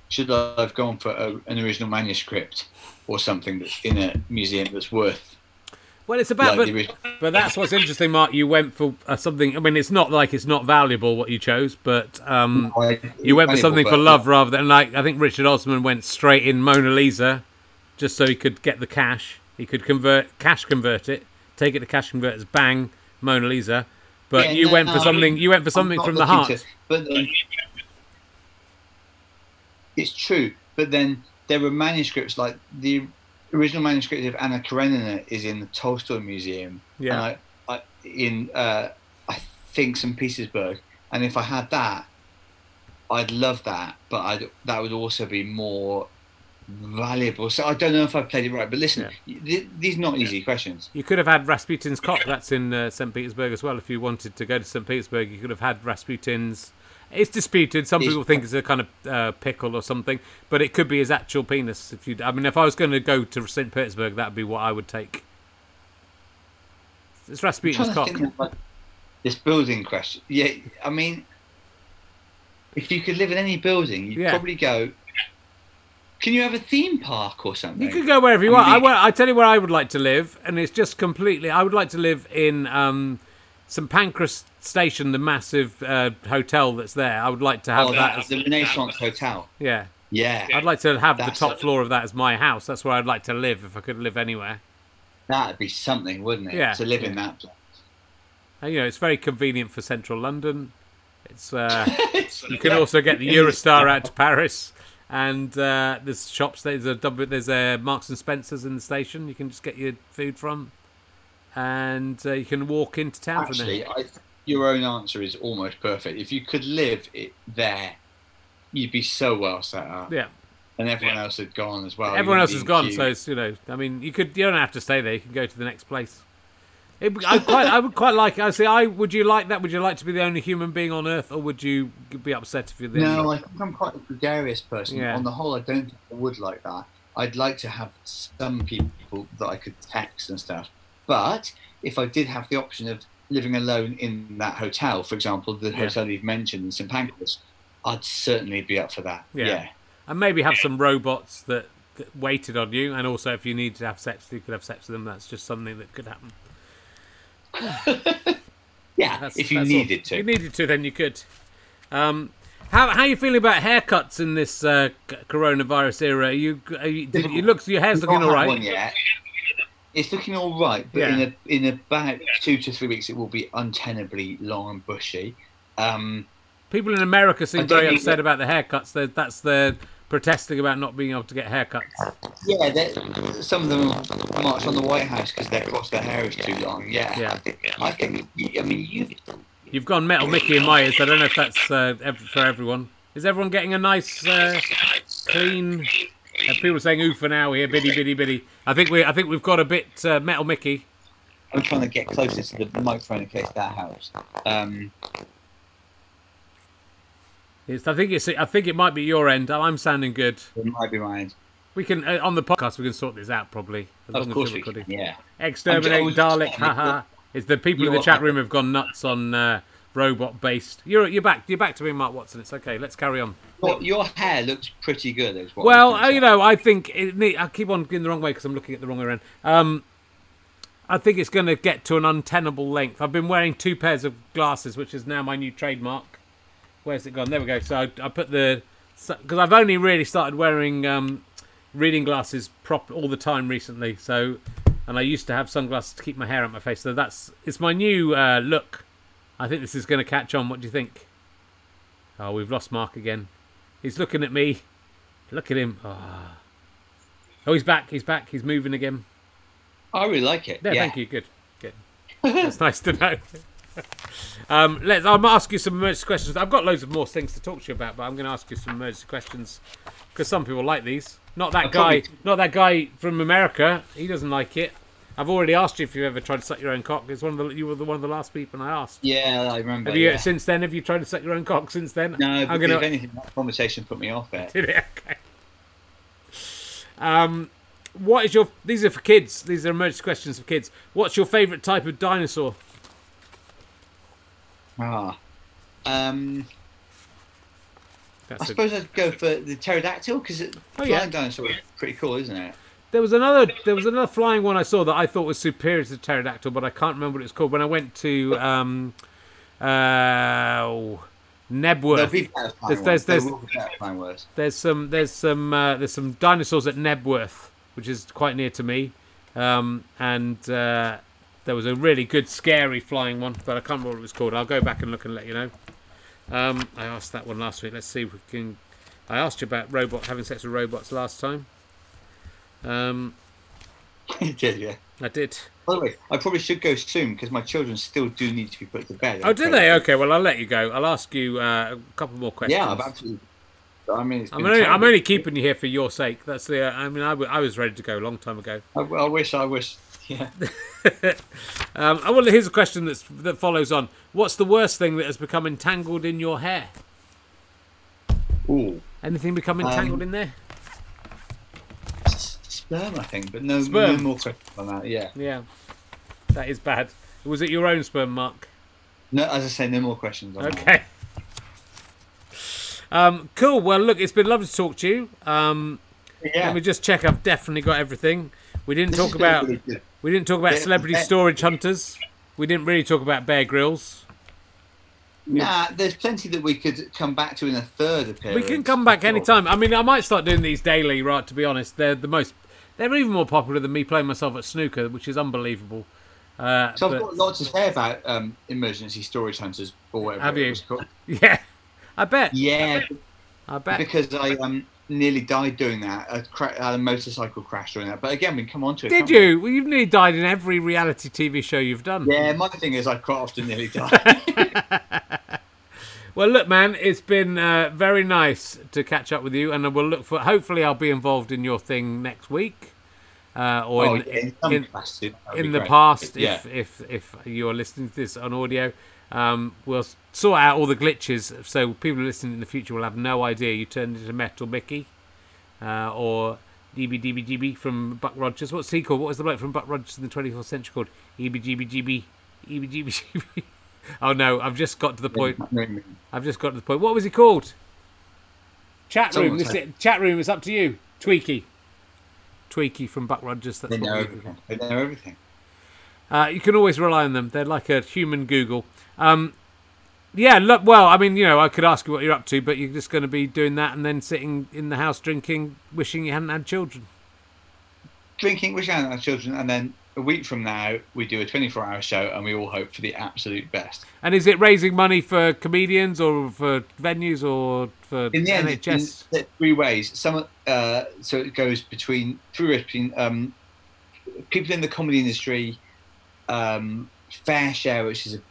should I have gone for a, an original manuscript or something that's in a museum that's worth Well, it's about like but, the? But that's what's interesting, Mark. You went for uh, something. I mean, it's not like it's not valuable what you chose, but um, you went for something for love rather than like I think Richard Osman went straight in Mona Lisa, just so he could get the cash. He could convert cash convert it, take it to cash converters, bang, Mona Lisa. But Yeah, you no, went for no, something. You went for something from the looking heart. to- but um, it's true. But then there were manuscripts like the original manuscript of Anna Karenina is in the Tolstoy Museum. Yeah. And I, I, in uh, I think St Petersburg, and if I had that, I'd love that, but I'd, that would also be more valuable. So I don't know if I've played it right, but listen, th- these are not easy questions. You could have had Rasputin's cock. That's in uh, St. Petersburg as well. If you wanted to go to St. Petersburg, you could have had Rasputin's. It's disputed. Some people think it's a kind of uh, pickle or something, but it could be his actual penis. If you, I mean, if I was going to go to St. Petersburg, that would be what I would take. It's Rasputin's cock. this building question. Yeah, I mean, if you could live in any building, you'd Yeah. probably go. Can you have a theme park or something? You could go wherever you I want. I, mean, wa- I tell you where I would like to live, and it's just completely. I would like to live in um, St Pancras Station, the massive uh, hotel that's there. I would like to have Oh, that. that, As, the Renaissance Hotel. yeah, Yeah, I'd like to have the top it. floor of that as my house. That's where I'd like to live if I could live anywhere. that'd be something, wouldn't it? Yeah. To live in that place. And, you know, it's very convenient for central London. It's uh, you can Yeah. also get the Eurostar out to Paris, and uh, there's shops. There's a there's a Marks and Spencers in the station. You can just get your food from, and uh, you can walk into town from Actually, there. I, your own answer is almost perfect. If you could live it there, you'd be so well set up. Yeah. And everyone else had gone as well. Everyone else has gone, so it's, you know, I mean, you could, you don't have to stay there. You can go to the next place. It, I quite, I would quite like. I say, I would you like that? Would you like to be the only human being on Earth, or would you be upset if you're the No, only? I think I'm quite a gregarious person. Yeah. On the whole, I don't think I would like that. I'd like to have some people that I could text and stuff. But if I did have the option of living alone in that hotel, for example, the Yeah. hotel you've mentioned in St Pancras, I'd certainly be up for that. Yeah. Yeah. And maybe have some robots that, that waited on you, and also if you need to have sex, you could have sex with them. That's just something that could happen. Yeah, That's, if you that's all. needed to. If you needed to, then you could. Um, how how are you feeling about haircuts in this uh, coronavirus era? Are you, are you did, you look your hair's looking not all had right. one yet. It's looking all right, but Yeah. in a, in about two to three weeks, it will be untenably long and bushy. Um, People in America seem don't very think upset that- about the haircuts. They're, that's they're protesting about not being able to get haircuts. yeah, some of them march on the White House because their cross their hair is too long. Yeah, Yeah. I think. I think. I mean, you. You've gone metal Mickey in my ears. I don't know if that's uh, for everyone. Is everyone getting a nice, uh, clean? Uh, people are saying "ooh" for now here, biddy biddy biddy. I think we I think we've got a bit uh, metal Mickey. I'm trying to get closer to the microphone in case that helps. Um, It's, I think it's I think it might be your end. I'm sounding good. it might be mine. We can uh, on the podcast we can sort this out probably. Of course we can. Yeah. Exterminate Dalek, haha. It's the people in the chat room have gone nuts on uh, robot based. You're you're back. You're back to being Mark Watson. It's okay. Let's carry on. Your, your hair looks pretty good. Well, uh, you know, I think it, I keep on going the wrong way because I'm looking at the wrong way around. Um, I think it's going to get to an untenable length. I've been wearing two pairs of glasses, which is now my new trademark. Where's it gone? There we go. So I, I put the because I've only really started wearing um, reading glasses prop all the time recently. So and I used to have sunglasses to keep my hair out my face. So that's it's my new uh, look. I think this is going to catch on. What do you think? Oh, we've lost Mark again. He's looking at me. Look at him. Oh. oh, he's back. He's back. He's moving again. I really like it. There, yeah. thank you. Good. Good. That's nice to know. um, let's. I'm ask you some emergency questions. I've got loads of more things to talk to you about, but I'm going to ask you some emergency questions because some people like these. Not that I'll guy. Not that guy from America. He doesn't like it. I've already asked you if you've ever tried to suck your own cock. It's one of the you were the one of the last people I asked. Yeah, I remember. Have you yeah. since then? Have you tried to suck your own cock since then? No, I'm gonna. if anything, that conversation put me off it. Did it? Okay. Um, what is your? These are for kids. These are emergency questions for kids. What's your favourite type of dinosaur? Ah. Um, I That's a, suppose I'd go for the pterodactyl because Oh, flying yeah. dinosaur is pretty cool, isn't it? There was another. There was another flying one I saw that I thought was superior to the pterodactyl, but I can't remember what it was called. When I went to um, uh, Knebworth, There's- there's- there's- be better flying ones. there's some there's some uh, there's some dinosaurs at Knebworth, which is quite near to me, um, and uh, there was a really good scary flying one, but I can't remember what it was called. I'll go back and look and let you know. Um, I asked that one last week. Let's see if we can. I asked you about robot having sex with robots last time. Um, you did, yeah. I did. By the way, I probably should go soon because my children still do need to be put to bed. Oh, do they? Okay, well, I'll let you go. I'll ask you uh, a couple more questions. Yeah, I've absolutely. I mean, it's I'm only, I'm only keeping you here for your sake. That's the. Uh, I mean, I, w- I was ready to go a long time ago. I, I wish, I wish. Yeah. Um, oh, well, here's a question that's, that follows on. What's the worst thing that has become entangled in your hair? Ooh. Anything become entangled Um, in there? Sperm, I think, but no, Sperm. no more questions on that. Yeah. Yeah, that is bad. Was it your own sperm, Mark? No, as I say, no more questions on that. Okay. Um, cool. Well, look, it's been lovely to talk to you. Um, Yeah. Let me just check. I've definitely got everything. We didn't This talk about really we didn't talk about celebrity storage hunters. We didn't really talk about Bear Grylls. Nah, there's plenty that we could come back to in a third appearance. We can come back Sure. anytime. I mean, I might start doing these daily. Right, to be honest, they're the most. They're even more popular than me playing myself at snooker, which is unbelievable. Uh, So I've but- got lots to say about um, emergency storage hunters or whatever. Have it you? yeah, I bet. Yeah, I bet. because I um, nearly died doing that. I, cra- I a motorcycle crash doing that. But again, we can come on to it. Did can't we? you? Well, you've nearly died in every reality TV show you've done. Yeah, my thing is I quite often nearly die. Well, look, man, it's been uh, very nice to catch up with you, and we'll look for. Hopefully, I'll be involved in your thing next week, uh, or oh, in, yeah, in some in, the great. past, yeah. if if if you're listening to this on audio, um, we'll sort out all the glitches, so people listening in the future will have no idea you turned into Metal Mickey, uh, or DBDBGB from Buck Rogers. What's he called? What was the bloke from Buck Rogers in the 24th century called? EBGBGB, EBGBGB. oh no, I've just got to the point. I've just got to the point. What was he called? Chat room. This is, chat room. is up to you. Tweaky. Tweaky from Buck Rogers. That's They know everything. They know everything. uh, you can always rely on them. They're like a human Google. Um, yeah, look, well, I mean, you know, I could ask you what you're up to, but you're just going to be doing that and then sitting in the house drinking, wishing you hadn't had children. Drinking, wishing out had children, and then a week from now we do a 24-hour show, and we all hope for the absolute best. And is it raising money for comedians or for venues or for in the end, in NHS? three ways. Some, uh, so it goes between three ways between um, people in the comedy industry, um, FareShare, which is a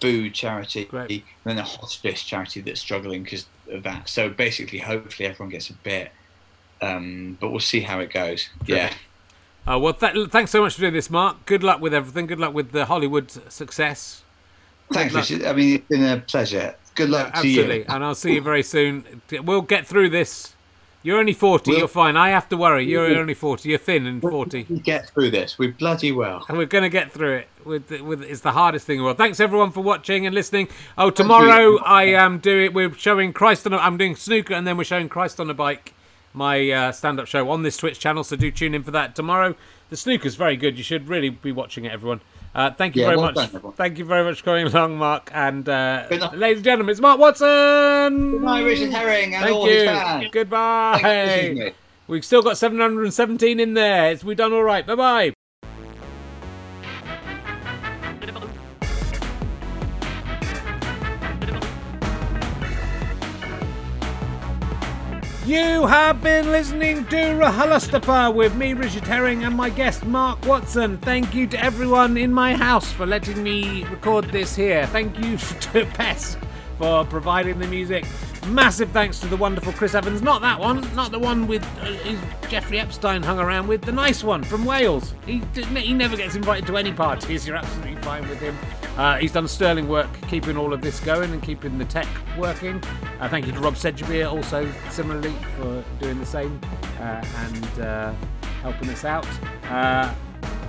food charity, Great. and then a hospice charity that's struggling because of that. So basically, hopefully, everyone gets a bit. Um, but we'll see how it goes. Yeah. Uh, well, th- thanks so much for doing this, Mark. Good luck with everything. Good luck with the Hollywood success. Thanks. Richard. I mean, it's been a pleasure. Good luck to Absolutely. you. And I'll see you very soon. We'll get through this. You're only 40. We'll- You're fine. I have to worry. You're only 40. You're thin and 40. We get through this. We bloody well. And we're going to get through it. With, with It's the hardest thing in the world. Thanks, everyone, for watching and listening. Oh, tomorrow I am doing... We're showing Christ on a... I'm doing snooker and then we're showing Christ on a Bike, my uh, stand-up show on this Twitch channel. So do tune in for that tomorrow. The snooker's very good. You should really be watching it, everyone. Uh, thank you Yeah, very well much. done, thank you very much for coming along, Mark. And uh, ladies and gentlemen, it's Mark Watson. Good night, Richard Herring and Thank all you. his fans. Goodbye. Thanks for me. We've still got 717 in there. We've done all right. Bye bye. You have been listening to RHLSTP with me, Richard Herring, and my guest, Mark Watson. Thank you to everyone in my house for letting me record this here. Thank you to Pes for providing the music. Massive thanks to the wonderful Chris Evans. Not that one, not the one with uh, Jeffrey Epstein hung around with. The nice one from Wales. He he never gets invited to any parties. You're absolutely fine with him. Uh, he's done sterling work keeping all of this going and keeping the tech working. Uh, thank you to Rob Sedgebeer also similarly for doing the same uh, and uh, helping us out. Uh,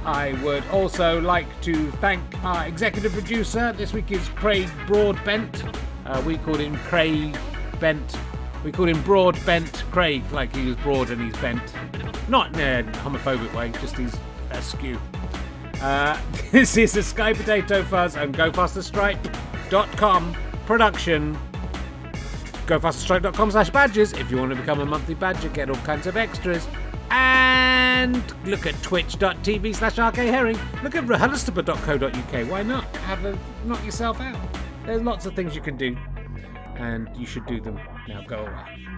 I would also like to thank our executive producer. This week is Craig Broadbent. Uh, we called him Craig Bent. We called him Broadbent Craig, like he was broad and he's bent. Not in a homophobic way, just he's askew. Uh, this is a Sky Potato Fuzz and GoFasterStripe.com production. GoFasterStripe.com slash badges if you want to become a monthly badger, get all kinds of extras. And look at twitch.tv slash rkherring. Look at rhlstp.co.uk. Why not? Have a knock yourself out. There's lots of things you can do. And you should do them. Now go away.